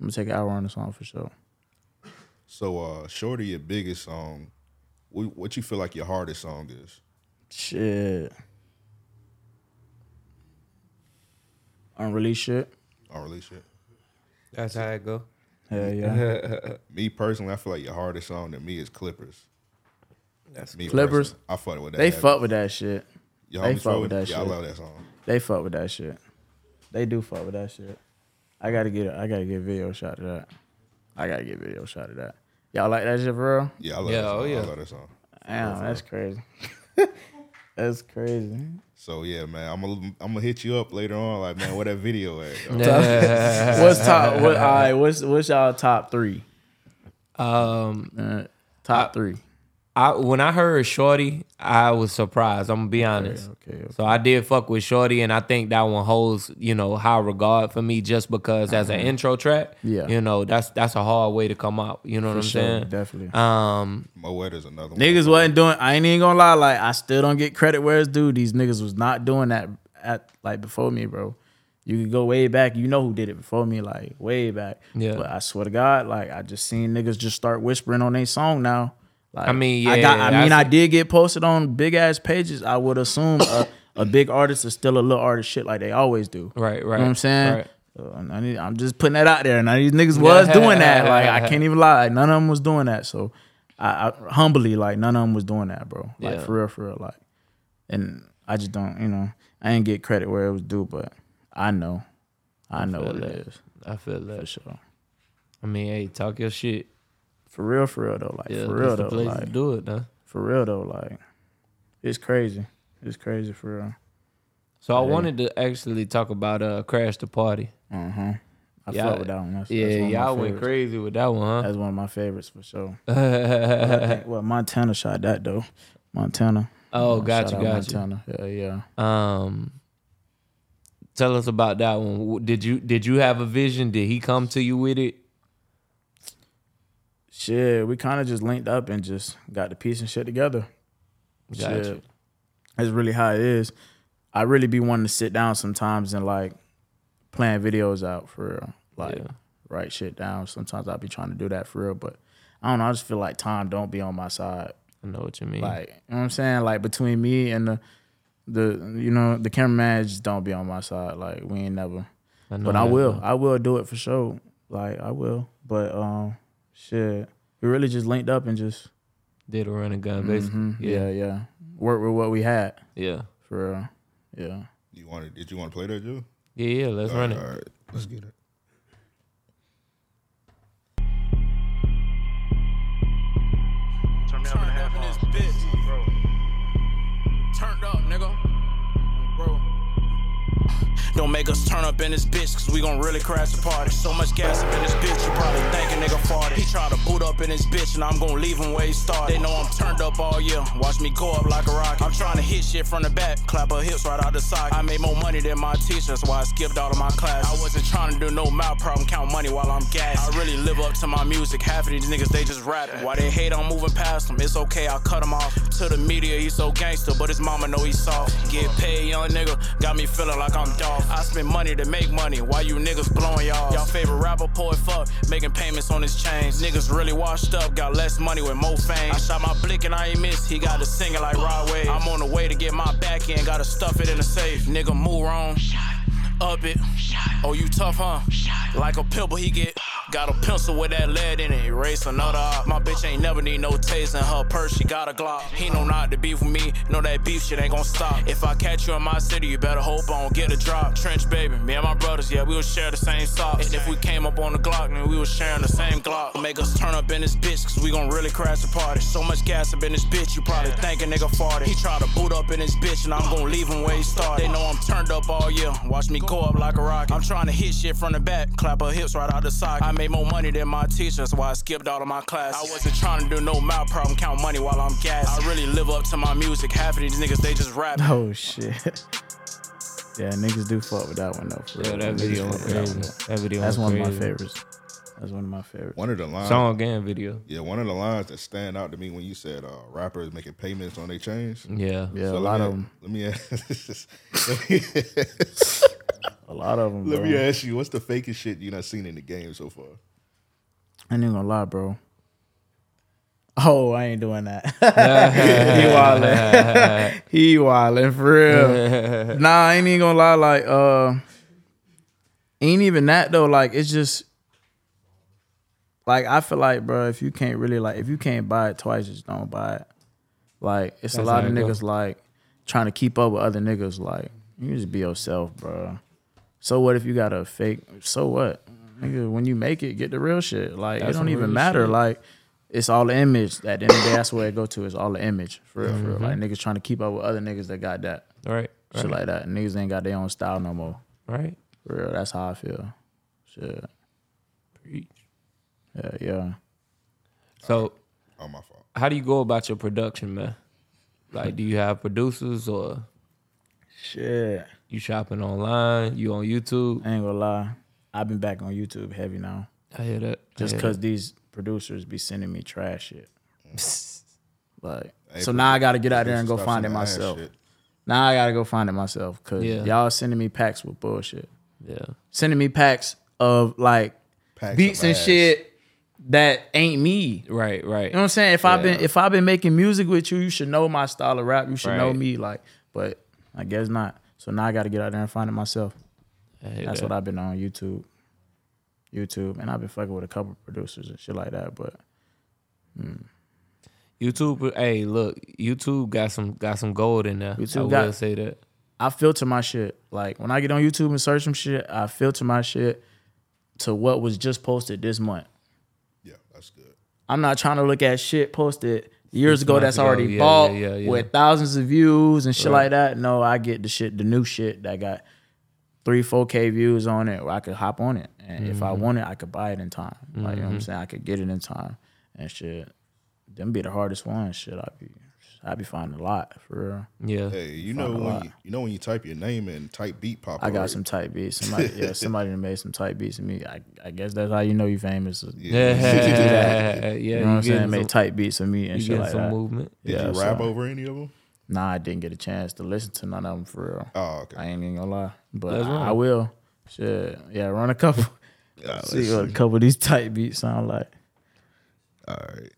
I'm gonna take an hour on the song for sure. So, uh, Shordy, your biggest song, what, what you feel like your hardest song is? Shit. Unreleased shit. Unreleased shit. That's how it go. Hell yeah. Me personally, I feel like your hardest song to me is Clippers. That's Me Clippers? personally, I fuck with that. they heavy. fuck with that shit. Your they fuck with that shit. I shit. love that song. They fuck with that shit. They do fuck with that shit. I gotta get I gotta get video shot of that. I gotta get video shot of that. Y'all like that shit for real? Yeah, I love Yeah, that song. oh, yeah. I love that song. Damn, that's crazy. that's crazy. So yeah, man, I'm gonna I'm gonna hit you up later on. Like, man, where that video at? yo? what's top? What? All right. What's what's y'all top three? Um, Uh, top three. I when I heard Shordy, I was surprised. I'm gonna be honest. Okay. okay. So I did fuck with Shordy, and I think that one holds, you know, high regard for me just because as an intro track, Uh-huh. Yeah. you know, that's that's a hard way to come out. You know what I'm sure, saying? definitely. Um, Moet is another one. Niggas wasn't doing. I ain't even gonna lie. Like I still don't get credit where it's due. These niggas was not doing that at like before me, bro. You could go way back. You know who did it before me, like way back. Yeah. But I swear to God, like I just seen niggas just start whispering on their song now. Like I mean, I yeah, got. I mean, I did get posted on big ass pages. I would assume a, a big artist is still a little artist shit like they always do. Right, right. You know what I'm saying? right. Uh, I need, I'm just putting that out there. Now these niggas was doing that. Like I can't even lie. None of them was doing that. So I, I humbly like none of them was doing that, bro. Like Yeah. for real, for real. Like, and I just don't, you know, I ain't get credit where it was due, but I know, I know what that. it is I feel for that. sure. I mean, hey, talk your shit. For real, for real though. Like Yeah, for real though. place to Like do it, huh? for real though. Like it's crazy. It's crazy for real. So I wanted to actually talk about uh, Crash the Party. Huh. I Yeah, fuck with that one. That's, yeah, that's one y'all went crazy with that one, huh? That's one of my favorites for sure. Think, well, Montana shot that though. Montana. Oh, got shout you, got you. Montana. Yeah, yeah. Um, tell us about that one. Did you did you have a vision? Did he come to you with it? Shit, we kind of just linked up and just got the piece and shit together. Got Shit. That's really how it is. I really be wanting to sit down sometimes and like plan videos out for real. Like Yeah. write shit down. Sometimes I'll be trying to do that for real, but I don't know. I just feel like time don't be on my side. I know what you mean. Like, you know what I'm saying? Like between me and the the you know, the cameraman just don't be on my side. Like we ain't never I know but I will. I will do it for sure. Like I will. But um shit. We really just linked up and just Did a running gun, basically. mhm, Yeah, yeah, yeah. Work with what we had. yeah, For real. Yeah. You wanted? Did you want to play that, Joe? yeah, yeah. Let's run it. All right, let's get it. Turn me up in this bitch, bro. Turned up, nigga. Bro. Don't make us turn up in this bitch, cause we gon' really crash the party. So much gas up in this bitch, you probably think a nigga farted. He try to boot up in this bitch, and I'm gon' leave him where he started. They know I'm turned up all year, watch me go up like a rocket. I'm trying to hit shit from the back, clap her hips right out the socket. I made more money than my teacher, that's why I skipped all of my classes. I wasn't trying to do no mouth problem, count money while I'm gassed. I really live up to my music, half of these niggas, they just rapping. Why they hate on moving past them, it's okay, I'll cut them off. To the media, he's so gangster, but his mama know he soft. Get paid, young nigga, got me feeling like I'm Dolph. I spend money to make money, why you niggas blowing y'all? Y'all favorite rapper, poet, fuck, making payments on his chains. Niggas really washed up, got less money with more fame. I shot my blick and I ain't miss, he got to singing like Rod Wave. I'm on the way to get my back end, gotta stuff it in the safe. Nigga, move wrong. Up it. Oh, you tough, huh? Like a pimple, he get. Got a pencil with that lead in it, erase another op. My bitch ain't never need no taste in her purse, she got a Glock. He know not to beef with me, know that beef shit ain't gon' stop. If I catch you in my city, you better hope I don't get a drop. Trench baby, me and my brothers, yeah, we would share the same socks. And if we came up on the Glock, then we was sharing the same Glock. Make us turn up in this bitch, cause we gon' really crash the party. So much gas up in this bitch, you probably think a nigga farted. He try to boot up in this bitch, and I'm gon' leave him where he started. They know I'm turned up all year, watch me go up like a rocket. I'm trying to hit shit from the back, clap her hips right out the socket. I made more money than my teacher, that's why I skipped all of my classes. I wasn't trying to do no mouth problem, count money while I'm gassed. I really live up to my music, half of these niggas, they just rap. Oh shit. yeah, niggas do fuck with that one though. Yeah, real. that video fuck went with that That video That's one of my favorites. That's one of my favorites. One of the lines. Song and video. Yeah, one of the lines that stand out to me when you said uh, rappers making payments on their chains. Yeah. Yeah, So a lot me- of them. Let me ask, let me, A lot of them. let bro. me ask you, what's the fakest shit you not seen in the game so far? I ain't gonna lie, bro. Oh, I ain't doing that. he wildin'. he wildin' for real. nah, I ain't even gonna lie. Like, uh, ain't even that though. Like, it's just like I feel like, bro, if you can't really like, if you can't buy it twice, just don't buy it. Like it's That's a lot of it go. niggas like trying to keep up with other niggas. Like you just be yourself, bro. So what if you got a fake? So what, nigga? When you make it, get the real shit. Like That's it don't even matter. shit. Like it's all the image. At the end of the day, that's where it go to. It's all the image for real, for real. Mm-hmm. Like niggas trying to keep up with other niggas that got that Right. shit Right. like that. Niggas ain't got their own style no more. right. For real, that's how I feel. Shit. Preach. Yeah, yeah. So Oh my fault. how do you go about your production, man? Like, do you have producers or Shit. you shopping online? You on YouTube? I ain't gonna lie. I've been back on YouTube heavy now. I hear that. I Just hear cause that. these producers be sending me trash shit. Like Hey, so now I gotta get out there and go find it myself. Now I gotta go find it myself. Cause Yeah. y'all sending me packs with bullshit. yeah, Sending me packs of like Packs beats of and ass. shit that ain't me. right, right. You know what I'm saying? If I've been if I've been making music with you, you should know my style of rap. You should know me. Like, but I guess not. So now I gotta get out there and find it myself. That's that. what I've been on YouTube. YouTube. And I've been fucking with a couple producers and shit like that. But hmm. YouTube. Hey, look, YouTube got some got some gold in there. YouTube I will say that. I filter my shit. Like when I get on YouTube and search some shit, I filter my shit to what was just posted this month. Yeah, that's good. I'm not trying to look at shit posted years ago that's ago. already Yeah, bought yeah, yeah, with thousands of views and shit Right. like that. No, I get the shit, the new shit that got three, four K views on it, where I could hop on it. And if I Mm-hmm. want it, I could buy it in time. Like you know what I'm saying? I could get it in time and shit. Them be the hardest ones. Shit, I be I be finding a lot for real. Yeah, Hey, you know when you, you know when you type your name and type beat pop. I got right? some type beats. Somebody, yeah, somebody made some type beats of me. I, I guess that's how you know you're famous. yeah, yeah. You know what I'm saying? getting Made some, type beats of me and you shit like some that. movement. Did yeah, you rap so- over any of them? Nah, I didn't get a chance to listen to none of them for real. Oh, okay. I ain't even gonna lie, but I. I will. Shit, yeah, run a couple. Yeah, see what a couple of these type beats sound like. All right.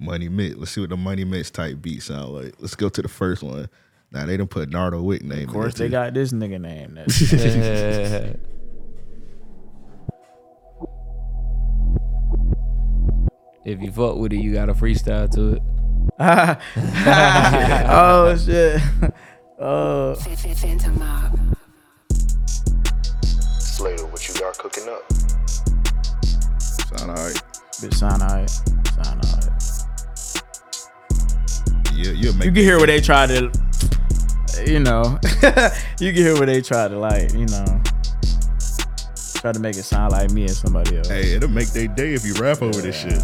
MoneyyMitcch. Let's see what the MoneyyMitcch type beat sound like. Let's go to the first one. Now they done put Nardo Wick name. Of course, in they too. got this nigga name. Yeah. if you fuck with it, you got a freestyle to it. oh shit. Oh, Phantom Mob. Slater, what you got cooking up? sound all right. bitch, sound alright. Sound alright. Make You can hear where they try to, you know, you can hear where they try to like, you know, try to make it sound like me and somebody else. Hey, it'll make their day if you rap over this shit.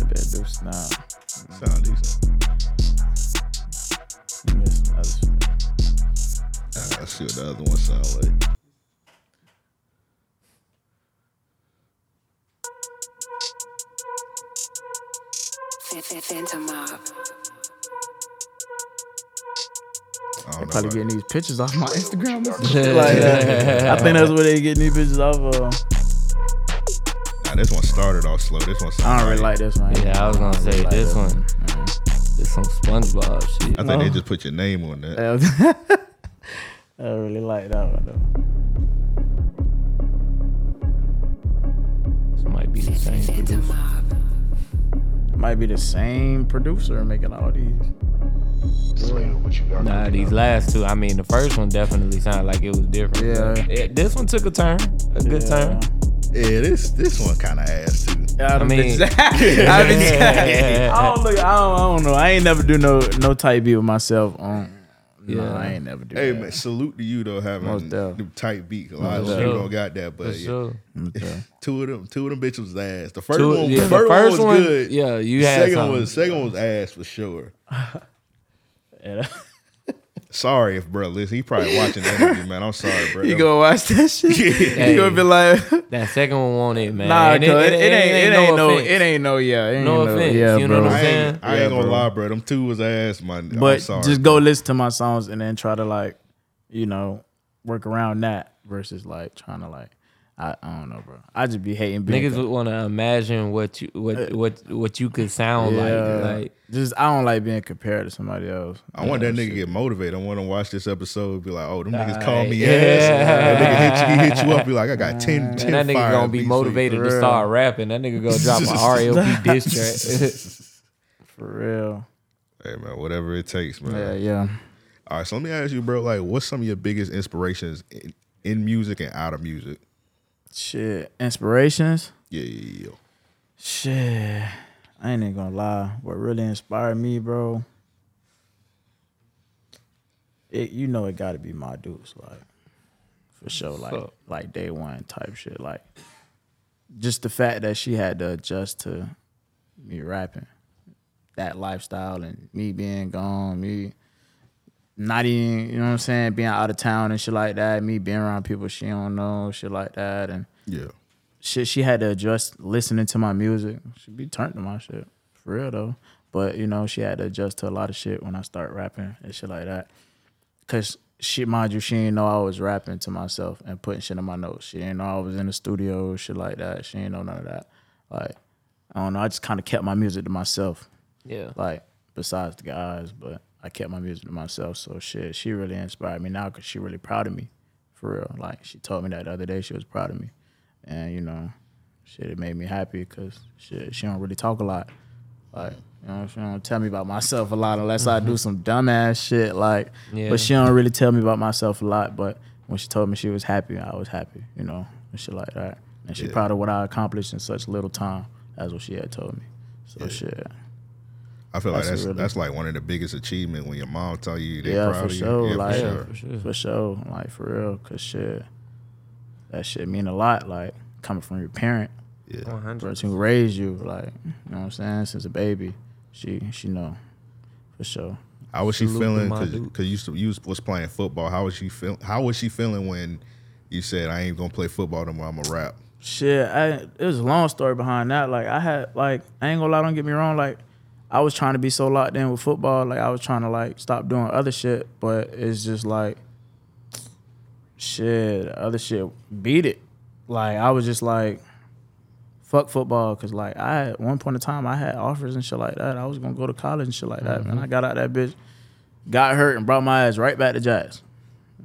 I bet do snap. Sound decent. Miss some other shit. Let's see what the other one sound like. Phantom Mob. I don't. Probably getting these pictures off my Instagram. and shit like that. I think that's where they getting these pictures off of. Nah, this one started off slow. This one I don't really like. like this one. Yeah, I was gonna don't really say like this one. Mm. This some SpongeBob shit. I think they just put your name on that. I don't really like that one though. This might be the same producer. Mob. Might be the same producer making all these. Slater, what you got Nah, these up? last two. I mean, the first one definitely sounded like it was different. Yeah. it- this one took a turn, a good turn. Yeah, this this one kind of ass too. I, I mean- I, been, I don't look. I don't, I don't know. I ain't never do no no type beat with myself. On, yeah, Yeah. I ain't never do Hey that. man, salute to you though having Most the type beat. A lot of Most people don't got that, but yeah, sure. Two of them, two of them bitches was ass. The first Two- one, yeah, the the first, first one one, was good. yeah, you the had second something. was second one was ass for sure. Yeah. Sorry if bro, listen, he probably watching that interview, man. I'm sorry, bro. You gonna watch that shit? Hey. You gonna be like, That second one won't it, man. nah, And cause it, it ain't, it ain't no, offense. it ain't no, yeah, it ain't No no, offense, yeah, you know bro. what I'm I saying? ain't, I Yeah, ain't gonna bro. lie, bro. Them two was ass, man. I'm But sorry. just go listen to my songs and then try to like, you know, work around that versus like trying to like. I, I don't know, bro. I just be hating Niggas being would want to imagine what you what uh, what what you could sound yeah, like. Like just I don't like being compared to somebody else. I want that nigga to get motivated. I want to watch this episode. and Be like, oh, them niggas Right. call me Yeah. ass. That nigga hit you, he hit you up. Be like, I got 10, man, 10 that nigga fire gonna be for you. motivated to real. start rapping. That nigga gonna drop an RLP diss track. for real. Hey man, whatever it takes, man. Yeah, yeah. All right, so let me ask you, bro. Like, what's some of your biggest inspirations in, in music and out of music? Shit, inspirations. Yeah, yeah, yeah. Shit, I ain't even gonna lie. What really inspired me, bro? It, you know, it got to be my dudes, like for sure, like up? like day one type shit. Like just the fact that she had to adjust to me rapping, that lifestyle, and me being gone, me not even, you know what I'm saying, being out of town and shit like that, me being around people she don't know, shit like that, and Yeah. shit she had to adjust listening to my music. She'd be turned to my shit. For real though. But you know, she had to adjust to a lot of shit when I start rapping and shit like that. Cause she mind you, she didn't know I was rapping to myself and putting shit in my notes. She didn't know I was in the studio, shit like that. She didn't know none of that. Like, I don't know, I just kinda kept my music to myself. Yeah. Like, besides the guys, but I kept my music to myself. So shit, she really inspired me now because she really proud of me. For real. Like she told me that the other day she was proud of me. And you know, shit, it made me happy because shit, she don't really talk a lot. Like, you know, she don't tell me about myself a lot unless I do mm-hmm. some dumbass shit. Like, Yeah. but she don't really tell me about myself a lot. But when she told me she was happy, I was happy. You know, and shit like that. And she Yeah. proud of what I accomplished in such little time. That's what she had told me. So shit. I feel like That's that's really- that's like one of the biggest achievements when your mom tell you they Yeah, proud for of you. sure. Yeah, like, for sure. for sure. For sure. Like, for real. Cause shit, that shit mean a lot. Like, coming from your parent, Yeah. 100. person who raised you. Like, you know what I'm saying? Since a baby, she she know. For sure. How was she Salute to feeling? my Cause, you, s- you was playing football. How was she feel? How was she feeling when you said I ain't gonna play football no more? I'm gonna rap. Shit, I it was a long story behind that. Like I had like I ain't gonna lie, don't get me wrong, like I was trying to be so locked in with football, like I was trying to like stop doing other shit, but it's just like shit, other shit beat it. Like I was just like fuck football cuz like I at one point in time I had offers and shit like that. I was going to go to college and shit like that. Man, I mm-hmm. got out that bitch, got hurt and brought my ass right back to Jax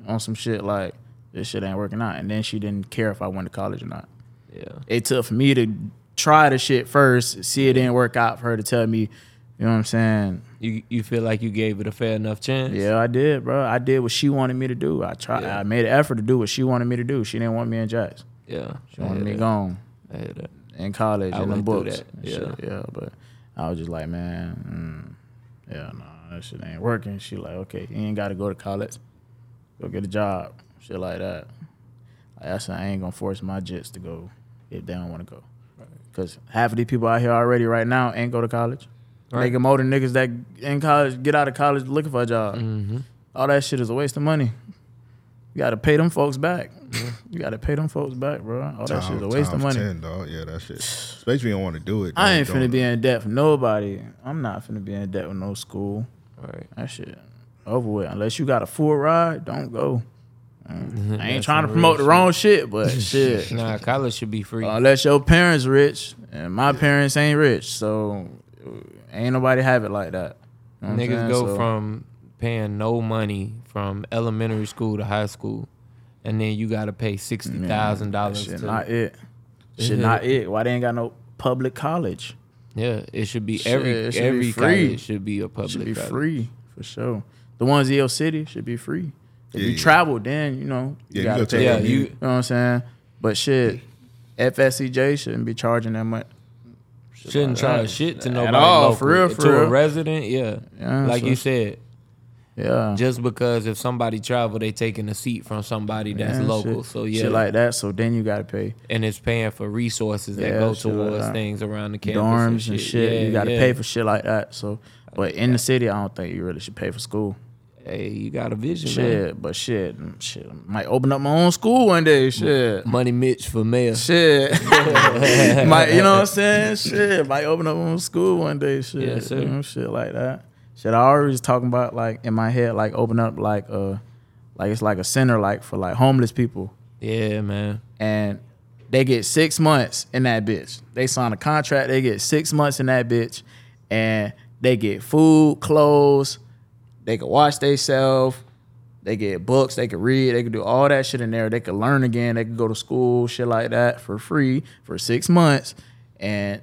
on some shit like this shit ain't working out. And then she didn't care if I went to college or not Yeah. it took for me to try the shit first, see it didn't work out for her to tell me, you know what I'm saying? You you feel like you gave it a fair enough chance? Yeah, I did, bro. I did what she wanted me to do. I tried. Yeah. I made an effort to do what she wanted me to do. She didn't want me in Jax. Yeah. She wanted me that. gone I hear that. in college I in through books. and shit. yeah. But I was just like, man, mm, yeah, no, that shit ain't working. She like, okay, you ain't got to go to college. Go get a job. Shit like that. Like I said, I ain't gonna force my jits to go if they don't want to go. Cause half of these people out here already right now ain't go to college. Right. Making more than niggas that in college get out of college looking for a job. Mm-hmm. All that shit is a waste of money. You gotta pay them folks back. You gotta pay them folks back, bro. All that shit is a waste of money. 10, dog. Yeah, that shit. Especially if you don't want to do it. I ain't finna don't- be in debt for nobody. I'm not finna be in debt with no school. Right. That shit over with. Unless you got a full ride, don't go. I ain't trying to some promote the real wrong shit, but shit. Nah, college should be free. Unless your parents rich and my parents ain't rich, so ain't nobody have it like that. You know Niggas go So- from paying no money from elementary school to high school, and then you got to pay sixty thousand dollars. Shit to not it. Shit not it. Why they ain't got no public college? Yeah, it should be Shit, every it should be every free. college should be a public. should be college. free for sure. The ones in your city should be free. If Yeah, you yeah. travel, then you know you you gotta go pay. to Yeah, you. You know what I'm saying? But shit, FSCJ shouldn't be charging that much. Shouldn't like charge that. shit to At nobody all, local. for real, for to a resident, yeah. Yeah, like so- you said, Yeah. just because if somebody travel, they taking a seat from somebody that's Yeah, local. shit- so yeah, Shit like that. So then you gotta pay and it's paying for resources that Yeah, go shit like towards things around the campus dorms and shit. Yeah, you gotta pay for shit like that. So, but in the city, I don't think you really should pay for school. Hey, you got a vision, Shit, man. but shit, shit, might open up my own school one day. Shit. MoneyyMitcch for mayor. Shit. might, you know what I'm saying? Shit. Might open up my own school one day. Shit. Yes, sir. You know, shit like that. Shit, I always talking about like in my head, like open up like a, like it's like a center like for like homeless people. Yeah, man. And they get six months in that bitch. They sign a contract, they get six months in that bitch, and they get food, clothes, they can wash themselves, they get books, they can read, they can do all that shit in there. They can learn again, they can go to school, shit like that for free for six months. And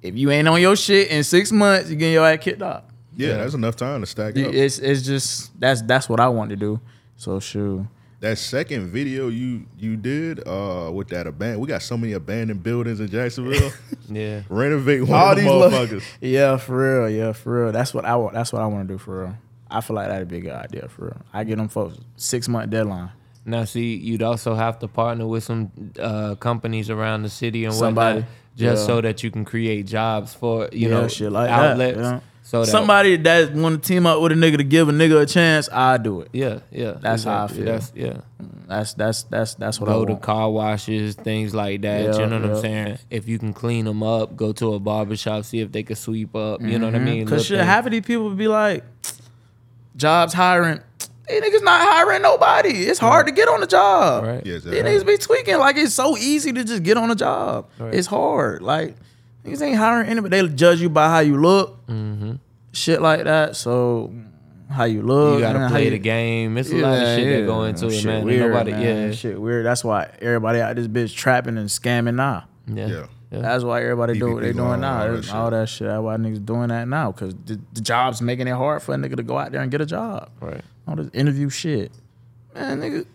if you ain't on your shit in six months, you getting your ass kicked out. Yeah, that's enough time to stack up. It's it's just that's that's what I want to do. So sure. That second video you you did uh with that abandoned, we got so many abandoned buildings in Jacksonville. Yeah. Renovate one all of these little- motherfuckers. yeah, for real. Yeah, for real. That's what I want. That's what I want to do for real. I feel like that'd be a good idea for real. I get them folks six month deadline. Now, see, you'd also have to partner with some uh, companies around the city and Somebody, whatnot, just yeah. so that you can create jobs for you Yeah, know shit like outlets. that. Yeah. So that, Somebody that want to team up with a nigga to give a nigga a chance, I do it. yeah, yeah, That's how I feel. That's yeah. That's that's that's that's what I Go to car washes, things like that. You know what. I'm saying? If you can clean them up, go to a barber shop, see if they can sweep up. You know what I mean? Cause Little shit, half of these people be like, jobs hiring. These niggas not hiring nobody. It's hard to get on the job. Right. Yeah, These exactly. niggas be tweaking like it's so easy to just get on a job. It's hard. Like niggas ain't hiring anybody. They judge you by how you look, mm-hmm. shit like that. So how you look, you gotta man, play you- the game. It's a lot of shit that go into it, man. Weird, Nobody, man. yeah, shit weird. That's why everybody out this bitch trapping and scamming now. yeah, Yeah. Yeah. That's why everybody do what they doing now. all All that that, shit. all that shit. That's why niggas doing that now because the, the job's making it hard for a nigga to go out there and get a job. Right. All this interview shit, man, nigga.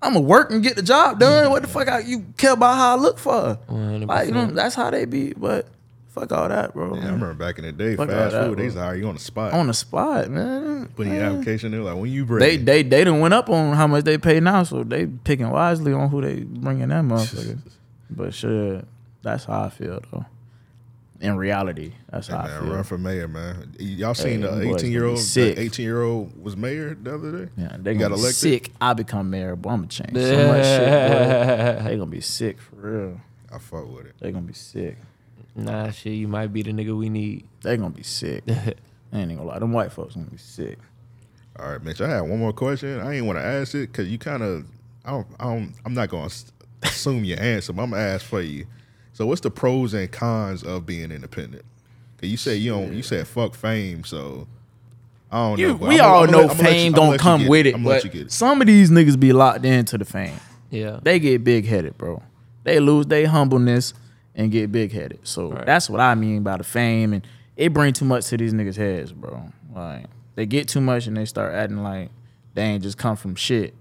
I'ma work and get the job done. What the fuck I, you care about how I look for? 100%. Like you know, that's how they be. But fuck all that, bro. Yeah, I remember back in the day, Fuck fast that, food, they bro. used to hire you on the spot. On the spot, man. Putting your application in, like when you bring. They ready. they they done went up on how much they pay now, so they picking wisely on who they bringing that motherfucker. but shit, that's how I feel though. In reality, that's Hey, how I feel. run for mayor, man. Y'all seen Hey, the 18 year old? gonna sick. 18 year old was mayor the other day. Yeah, they got be elected? sick. I become mayor, boy. I'm gonna change so much shit. Boy. They gonna be sick for real. I fuck with it. They gonna be sick. Nah, shit, you might be the nigga we need. They gonna be sick. I ain't gonna lie. Them white folks gonna be sick. All right, Mitch. I have one more question. I ain't want to ask it because you kind of, I don't, I don't, I'm not going to assume your answer, but I'm gonna ask for you. So, what's the pros and cons of being independent? Cause you say you don't, you said fuck fame, so I don't know. You, but we I'ma- all I'ma know let- I'ma let you- fame I'ma don't let you come get with it, I'ma let but you get it. some of these niggas be locked into the fame. Yeah. They get big headed, bro. They lose their humbleness and get big headed. So Right. that's what I mean by the fame, and it bring too much to these niggas' heads, bro. Like they get too much and they start acting like they ain't just come from shit.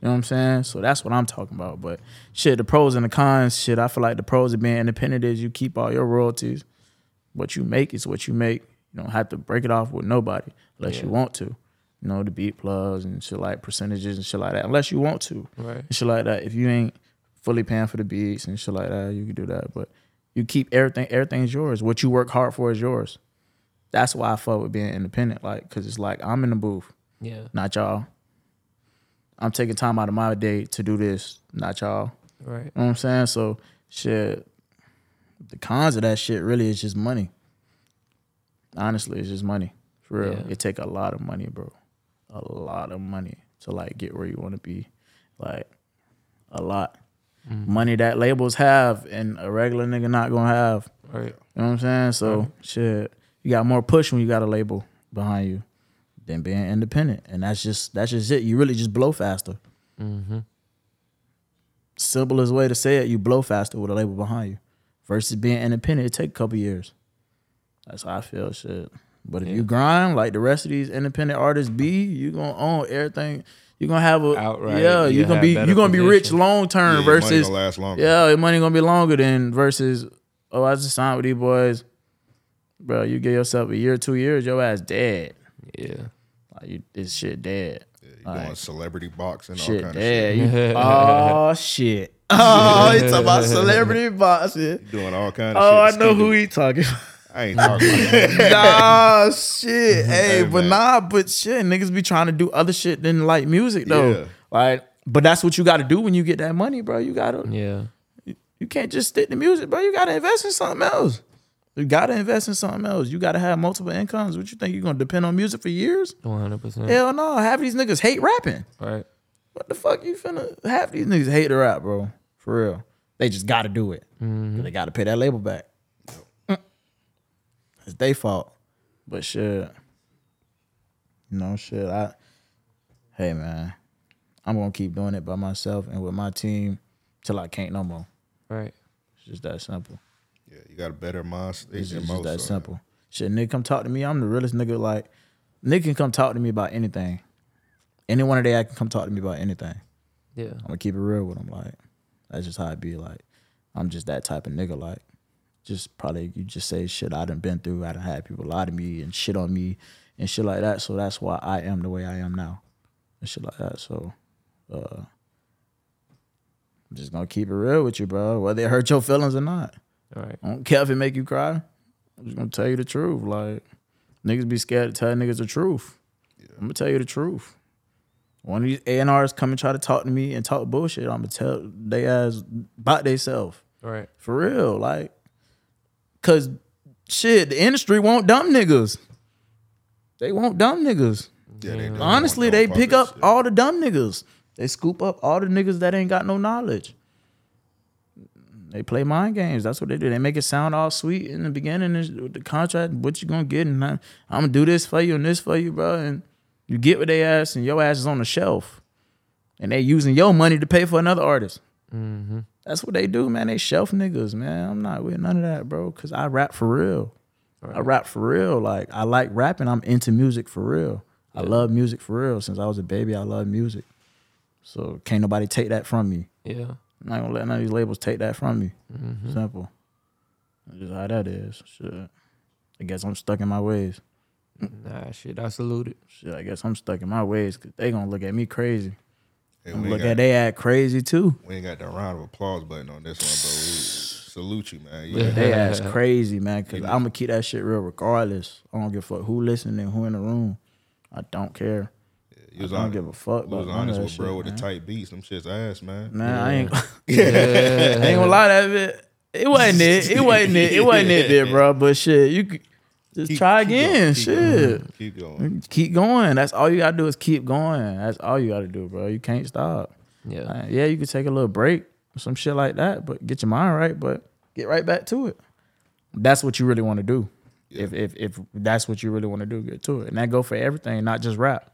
You know what I'm saying? So that's what I'm talking about. But shit, the pros and the cons, shit, I feel like the pros of being independent is you keep all your royalties. What you make is what you make. You don't have to break it off with nobody unless you want to. You know, the beat plugs and shit like percentages and shit like that. Unless you want to. Right. And shit like that. If you ain't fully paying for the beats and shit like that, you can do that. But you keep everything, everything's yours. What you work hard for is yours. That's why I fuck with being independent. Like, cause it's like I'm in the booth, Yeah. not y'all. I'm taking time out of my day to do this, not y'all. Right. You know what I'm saying? So shit, the cons of that shit really is just money. Honestly, it's just money. For real. Yeah. It take a lot of money, bro. A lot of money to like get where you want to be. Like a lot. Mm. Money that labels have and a regular nigga not gonna have. Right. You know what I'm saying? So shit, you got more push when you got a label behind you than being independent. And that's just that's just it. You really just blow faster. Mm-hmm. Simplest way to say it, you blow faster with a label behind you. Versus being independent, it take a couple years. That's how I feel shit. But if you grind like the rest of these independent artists be, you gonna own everything. You're gonna have a Outright, yeah. you You're gonna be you're gonna be rich position. long Yeah, term your money versus gonna last longer. yeah, your money gonna be longer than versus oh I just signed with these boys, bro. You give yourself a year, two years, your ass dead. Yeah. Like you, this shit dead. You going celebrity boxing, all Shit kind of dead. shit. Oh shit. Oh, he talking about celebrity boxing. Doing all kind of Oh, I know who he talking. about. I ain't talking about that. nah, shit. Hey, Hey, but man. nah, but shit, niggas be trying to do other shit than like music though. Yeah. Like, but that's what you got to do when you get that money, bro. You gotta, Yeah. you can't just stick to music, bro. You gotta invest in something else. You gotta invest in something else. You gotta have multiple incomes. What you think you're gonna depend on music for years? One hundred percent. Hell no. Half of these niggas hate rapping. Right. What the fuck you finna? Half these niggas hate the rap, bro. For real. They just got to do it. 'Cause They got to pay that label back. Mm. It's their fault. But shit, No shit. I, hey man, I'm gonna keep doing it by myself and with my team till I can't no more. Right. It's just that simple. Yeah, you got a better mind state It's than just most. that so- simple. Shit, nigga, come talk to me. I'm the realest nigga. Like, nigga can come talk to me about anything. Any one of they can come talk to me about anything. Yeah. I'm gonna keep it real with them. Like, that's just how I be. Like, I'm just that type of nigga. Like, just probably you just say shit I done been through. I done had people lie to me and shit on me and shit like that. So that's why I am the way I am now and shit like that. So, uh, I'm just gonna keep it real with you, bro. Whether it hurt your feelings or not. All right. I don't care if it make you cry. I'm just gonna tell you the truth. Like niggas be scared to tell niggas the truth. I'm gonna tell you the truth. One of these A&Rs come and try to talk to me and talk bullshit, I'm gonna tell they ass about they self. All right. For real. Like, cause shit, the industry want dumb niggas. They want dumb niggas. Yeah, they do. Honestly, they pick up shit. all the dumb niggas. They scoop up all the niggas that ain't got no knowledge. They play mind games. That's what they do. They make it sound all sweet in the beginning. The contract, what you gonna get, and I, I'm gonna do this for you and this for you, bro. And you get what they ask, and your ass is on the shelf, and they using your money to pay for another artist. Mm-hmm. That's what they do, man. They shelf niggas, man. I'm not with none of that, bro. Cause I rap for real. I rap for real. Like I like rapping. I'm into music for real. I love music for real. Since I was a baby, I love music. So can't nobody take that from me. Yeah. I'm not gonna let none of these labels take that from me. Mm-hmm. Simple. That's just how that is. Shit. I guess I'm stuck in my ways. Nah, shit. I salute it. Shit, I guess I'm stuck in my ways because they gonna look at me crazy. Hey, I'm we, look ain't at they act crazy too. we ain't got the round of applause button on this one, but we salute you, man. You Yeah. They ass crazy, man. Cause I'm gonna keep that shit real regardless. I don't give a fuck who listening, who in the room. I don't care. You was I don't honest- give a fuck You was about none of honest that with bro shit, with man. the type beats. Them shit's ass, man. Man, I ain't. I ain't gonna lie, that bit. It wasn't it. It wasn't it. It wasn't it, there, bro. But shit, you could just Keep- try keep again. going, keep shit. going, Keep going. Keep going. That's all you gotta do is keep going. That's all you gotta do, bro. You can't stop. Yeah. Uh, yeah, you could take a little break, some shit like that, but get your mind right, but get right back to it. That's what you really want to do. If if if that's what you really want to do, get to it. And that go for everything, not just rap.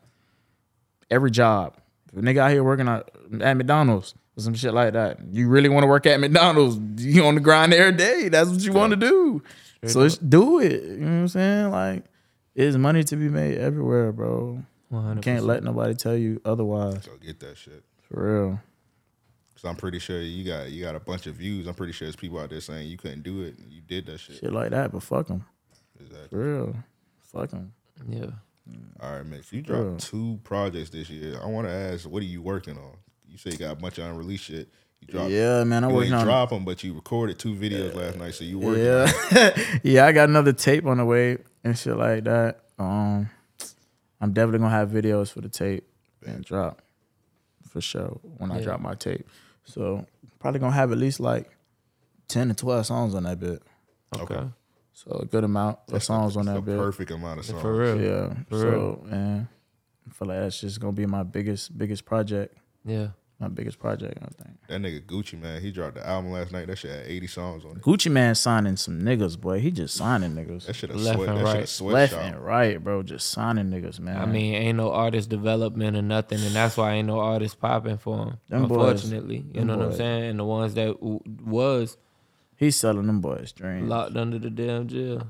Every job. If a nigga out here working at, at McDonald's or some shit like that, you really want to work at McDonald's, you on the grind every day. That's what you want to do. so it's, do it. You know what I'm saying? Like, there's money to be made everywhere, bro. 100%. can't let nobody tell you otherwise. Go get that shit. For real. Cause I'm pretty sure you got you got a bunch of views. I'm pretty sure there's people out there saying you couldn't do it. And you did that shit. Shit like that, but fuck them. Exactly. For real. Fuck them. Yeah. All right, Mix. You dropped Bro. two projects this year. I want to ask, what are you working on? You say you got a bunch of unreleased shit. You dropped. Yeah, man, I'm working ain't on drop them, but you recorded two videos last night, so you working. Yeah. it. yeah, I got another tape on the way and shit like that. Um I'm definitely gonna have videos for the tape and drop. For sure. When I drop my tape. So probably gonna have at least like ten to twelve songs on that bit. Okay. So a good amount of songs on that a bit. perfect amount of songs. For real. Yeah. For so man, I feel like that's just gonna be my biggest biggest project. Yeah. My biggest project, I think. That nigga Gucci Mane, he dropped the album last night. That shit had 80 songs on it. Gucci Mane signing some niggas, boy. He just signing niggas. That shit a Left sweat. and That right. sweat Left shop. and right, bro. Just signing niggas, man. I mean, ain't no artist development or nothing, and that's why ain't no artist popping for him. Them boys. unfortunately, you Them know what I'm saying. And the ones that w- was he's selling them boys dreams. locked under the damn jail.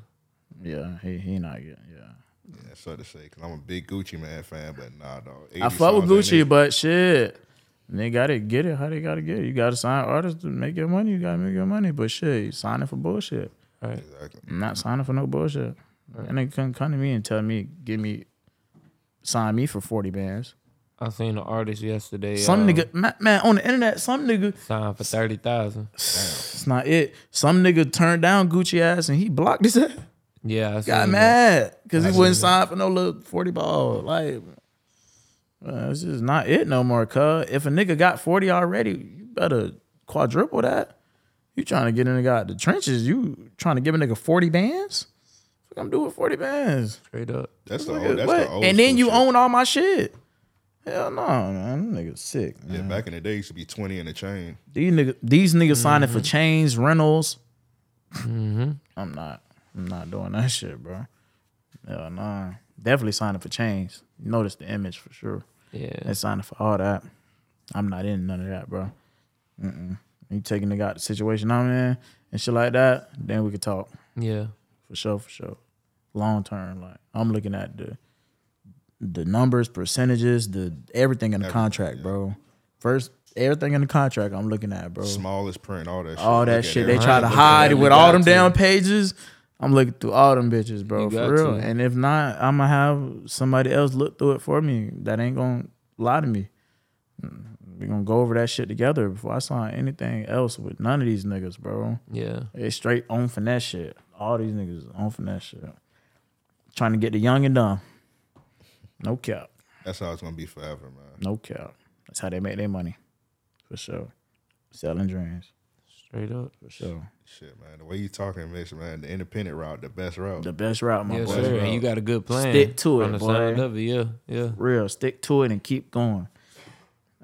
Yeah, he he not getting. Yeah, Yeah, so to say, cause I'm a big Gucci Mane fan, but nah, dog. I fuck with songs ain't Gucci, but shit, they gotta get it. How they gotta get it? You gotta sign artists to make your money. You gotta make your money. But shit, you signing for bullshit. Right. Exactly. I'm not signing for no bullshit. And they couldn't come to me and tell me, give me, sign me for forty bands. I seen an artist yesterday. Some uh, nigga, man, man, on the internet, some nigga, signed for thirty thousand. it's not it. Some nigga turned down Gucci ass and he blocked his ass. Yeah, I got that. mad because he wouldn't sign for no little 40 ball. Like, uh, it's just not it no more, cuz. If a nigga got 40 already, you better quadruple that. You trying to get a nigga out the trenches, you trying to give a nigga 40 bands? I'm doing 40 bands? Straight up. That's the Look old. That's what? the old. and then you shit. own all my shit. Hell no, man. Them niggas sick. Yeah, Man. back in the day, it used to be twenty in a chain. These niggas, these niggas signing Mm-hmm. for chains, rentals. Mm-hmm. I'm not. I'm not doing that shit, bro. Hell no. Definitely signing for chains. Notice the image for sure. Yeah. They signing for all that. I'm not in none of that, bro. Mm-mm. You taking the out the situation I'm in and shit like that, then we could talk Yeah. for sure, for sure. Long term, like I'm looking at the the numbers, percentages, the everything in the Everything, contract, yeah. bro. First, everything in the contract, I'm looking at, bro. Smallest print, all that. shit. all that Look shit. They try to hide it with all them to. damn pages. I'm looking through all them bitches, bro, for real. to. And if not, I'm gonna have somebody else look through it for me. That ain't gonna lie to me. Mm, We're gonna go over that shit together before I sign anything else with none of these niggas, bro. Yeah. It's straight on finesse shit. All these niggas on finesse shit. Trying to get the young and dumb. No cap. That's how it's gonna be forever, man. No cap. That's how they make their money. For sure. Selling dreams. Straight up. For sure. Shit, man. The way you talking, Mitch, man. The independent route, the best route. The best route, my Yes, boy. sir. And you got a good plan. Stick to it, on boy. side it. Yeah. Yeah. real. Stick to it and keep going.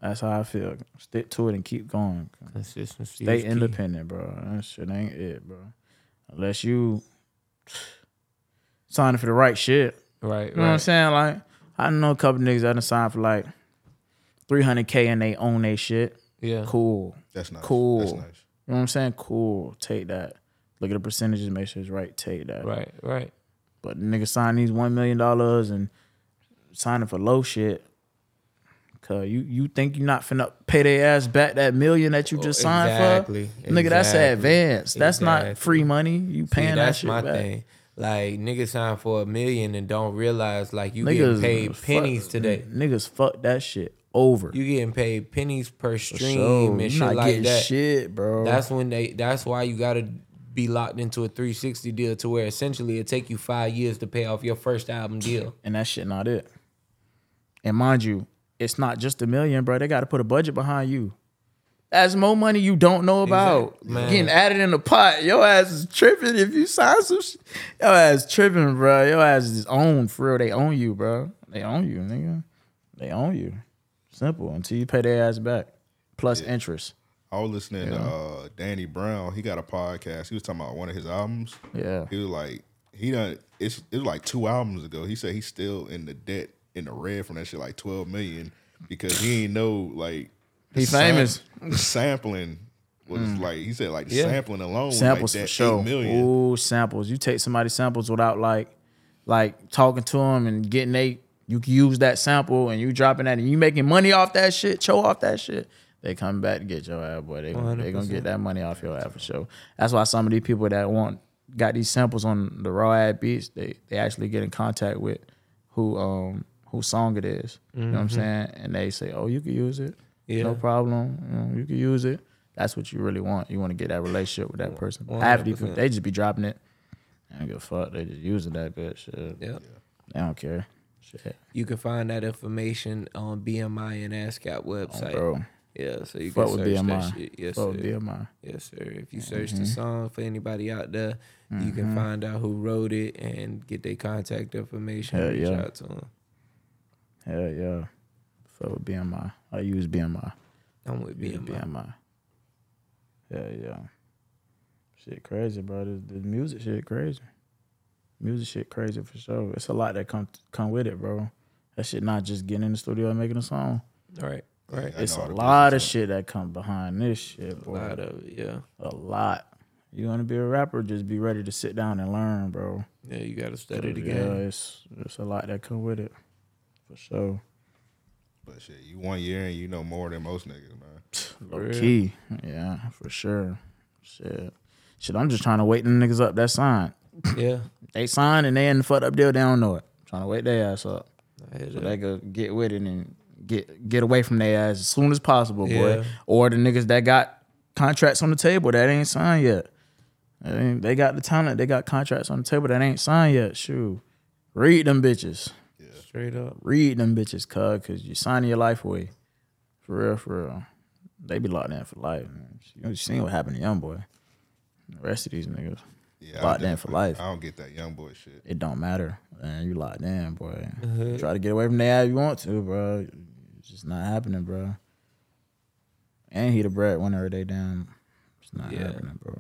That's how I feel. Stick to it and keep going. Consistency. Stay is key. independent, bro. That shit ain't it, bro. Unless you signing for the right shit. Right. You know what I'm saying? Like, I know a couple niggas that done signed for like 300K and they own they shit. Yeah. Cool. That's nice. Cool. That's nice. You know what I'm saying? Cool. Take that. Look at the percentages, make sure it's right. Take that. Right. Right. But niggas sign these one million dollars and signing for low shit. Cause you you think you're not finna pay their ass back that million that you just signed for? exactly, for? Nigga, that's exactly, advance. That's not free money. You See, paying that that's shit my back. thing. Like niggas sign for a million and don't realize like you Niggas getting paid fuck- pennies today. Niggas fuck that shit over. You getting paid pennies per stream sure. and shit like that. shit, bro. That's when they. That's why you gotta be locked into a 360 deal to where essentially it take you five years to pay off your first album deal. and that shit not it. And mind you, it's not just a million, bro. They got to put a budget behind you. That's more money you don't know about. Exact- man. Getting added in the pot. Your ass is tripping if you sign some shit. Your ass tripping, bro. Your ass is owned for real. They own you, bro. They own you, nigga. They own you. Simple. Until you pay their ass back. Plus interest. I was listening to uh, Danny Brown. He got a podcast. He was talking about one of his albums. Yeah. He was like, he done. It's it was like two albums ago. He said he's still in the debt in the red from that shit, like twelve million, because he ain't know like the He famous. Mm. sampling was like he said like the Yeah. sampling alone was samples like for that sure. eight million. Ooh, samples. You take somebody's samples without like, like talking to them and getting they. You can use that sample and you dropping that and you making money off that shit. Show off that shit. They come back to get your ass, boy. They they gonna get that money off your ass for sure. That's why some of these people that want got these samples on the raw ad beats. They they actually get in contact with who um whose song it is. You know what I'm saying? And they say, oh, you can use it. Yeah. No problem. You, know, you can use it. That's what you really want. You want to get that relationship with that person. Half of these people, 100%. they just be dropping it. They don't give a fuck. They just using that good Shit. Yeah. They don't care. Shit. You can find that information on BMI and ASCAP website. bro. Yeah, so you Fuck can with search that BMI. shit. Yes, Fuck sir. with BMI. Yes, sir. If you search Mm-hmm. the song for anybody out there, you can find out who wrote it and get their contact information. Hell reach yeah. out to them. Hell yeah. Fuck with BMI. I use BMI. I'm with Use BMI. BMI. Hell yeah. Shit crazy, bro. The, the music shit crazy. Music shit crazy for sure. It's a lot that come come with it, bro. That shit not just getting in the studio and making a song. Right, right. I It's a lot of business shit that come behind this shit, bro. A boy. lot of it, yeah. a lot. You want to be a rapper? Just be ready to sit down and learn, bro. Yeah, you gotta study the Yeah, it's it's a lot that come with it, for sure. But shit, you one year and you know more than most niggas, man. Low key, yeah, for sure. Shit, shit. I'm just trying to wait them niggas up that sign. Yeah. They sign and they in the fucked up deal. They don't know it. trying to wait their ass up I hear so that. they could get with it and get get away from their ass as soon as possible, boy. Yeah. Or the niggas that got contracts on the table that ain't signed yet. I mean, they got the talent. They got contracts on the table that ain't signed yet. Shoot, read them bitches. Straight up. Read them bitches, cuz, cause you signing your life away. For real, for real. They be locked in for life. Man. You know, seen what happened to YoungBoy. The rest of these niggas, Yeah, locked in for life. I don't get that YoungBoy shit. It don't matter. Man, you locked in, boy. Uh-huh. Try to get away from that if you want to, bro. It's just not happening, bro. And he the breadwinner. They damn. It's not Yeah. happening, bro.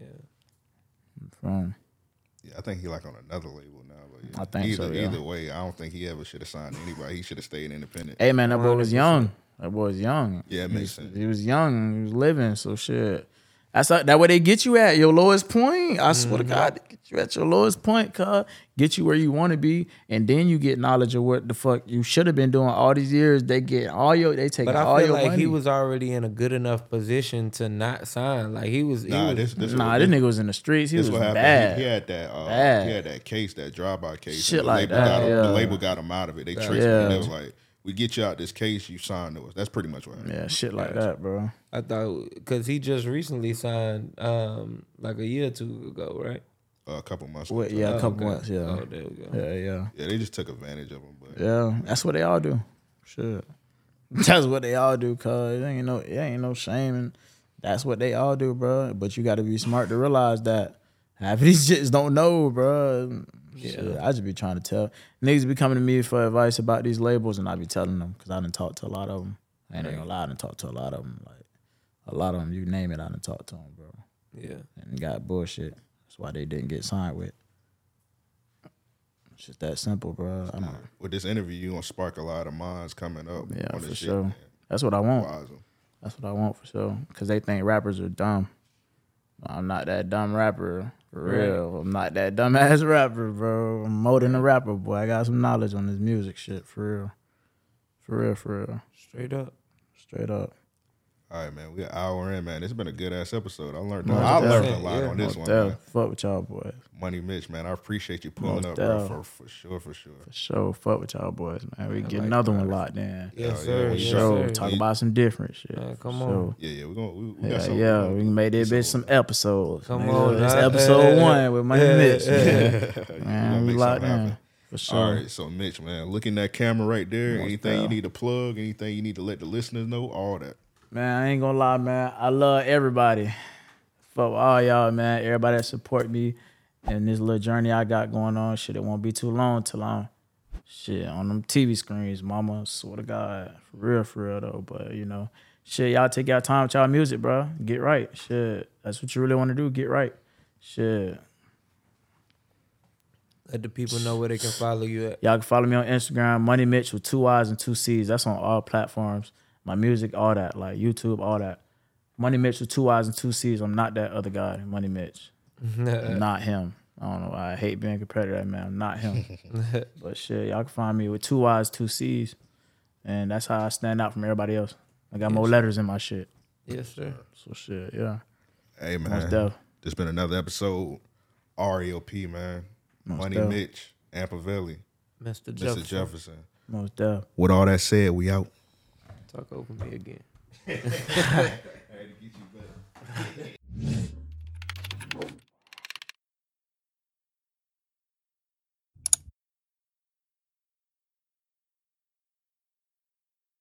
Yeah. From Yeah, I think he like on another label now. But yeah. I think either, so, yeah. Either way, I don't think he ever should have signed anybody. He should have stayed independent. Hey man, that boy was young. That boy was young. Yeah, it he makes was, sense. He was young. He was living. So shit. That's not, that way they get you at your lowest point. I swear to Mm-hmm. God, they get you at your lowest point, cuz get you where you want to be, and then you get knowledge of what the fuck you should have been doing all these years. They get all your, they take But all I feel your like money. he was already in a good enough position to not sign. Like he was. He Nah, was this this nah, what, this nigga was in the streets. He This was what happened. bad. He, he had that. Uh, Bad. He had that case, that drive-by case. Shit the like label that, Got him, yeah. The label got him out of it. They traced Yeah. him. They was like, "We get you out this case. You signed to us." That's pretty much what happened. yeah, shit like that, bro. I thought because he just recently signed, um, like a year or two ago, right? Uh, a couple months. What, yeah, a Oh, couple okay. months. Yeah, Oh, there we go. yeah, yeah. Yeah, they just took advantage of them. But Yeah, that's what they all do. Sure. That's what they all do, cuz it ain't no it ain't no shame and that's what they all do, bro. But you gotta be smart to realize that half of these shits don't know, bro. Yeah. I just be trying to tell. Niggas be coming to me for advice about these labels and I be telling them because I done talked to a lot of them. I ain't gonna lie, I done talked to a lot of them. Like a lot of them, you name it, I done talked to them, bro. Yeah. And got bullshit. That's why they didn't get signed with. It's just that simple, bro. I don't with this interview, you gonna spark a lot of minds coming up. Yeah, on this for shit, sure. man. That's what I want. Wise 'em. That's what I want for sure. Cause they think rappers are dumb. I'm not that dumb rapper for real. I'm not that dumb ass rapper, bro. I'm more than a rapper, boy. I got some knowledge on this music shit for real. For real, for real. Straight up. Straight up. All right, man. We an hour in, man. It's been a good ass episode. I learned. Most I learned a lot yeah. on this Most one, def. man. Fuck with y'all boys. MoneyyMitcch, man. I appreciate you pulling Most up, bro, for, for sure, for sure. For sure. Fuck with y'all boys, man. We get like another that. one locked in. Yes, yeah, sir. we yes, Sure. sir. Talk We- about some different shit. Man, come on. sure. Yeah, yeah. We're gonna we, we got Yeah, some. yeah, we we gonna can make that some- bitch some episodes. Come nigga. on, This nah. episode one with MoneyyMitcch. we gonna Man, we locked in. For sure. All right, so Mitch, man, look in that camera right there. Anything you need to plug, anything you need to let the listeners know, all that. Man, I ain't gonna lie, man. I love everybody. Fuck all y'all, man. Everybody that support me and this little journey I got going on. Shit, it won't be too long till I'm shit on them TV screens, mama. Swear to God. For real, for real though. But you know, shit, y'all take y'all time with y'all music, bro. Get right. Shit. That's what you really want to do. Get right. Shit. Let the people know where they can follow you at. Y'all can follow me on Instagram, MoneyyMitcch with two Y's and two C's. That's on all platforms. My music, all that, like YouTube, all that. MoneyyMitcch with two Y's and two C's. I'm not that other guy, Money Mitch. I'm not him. I don't know why I hate being compared to that man. I'm not him. but shit, y'all can find me with two Y's, two C's. And that's how I stand out from everybody else. I got more letters in my shit. yes, sir. So shit, yeah. Hey, Most man. def. This been another episode. REOP, man. Money def. Mitch, Ampavelli, Mr. Mr. Jefferson. Jefferson. Most def. With all that said, we out. Talk over me again.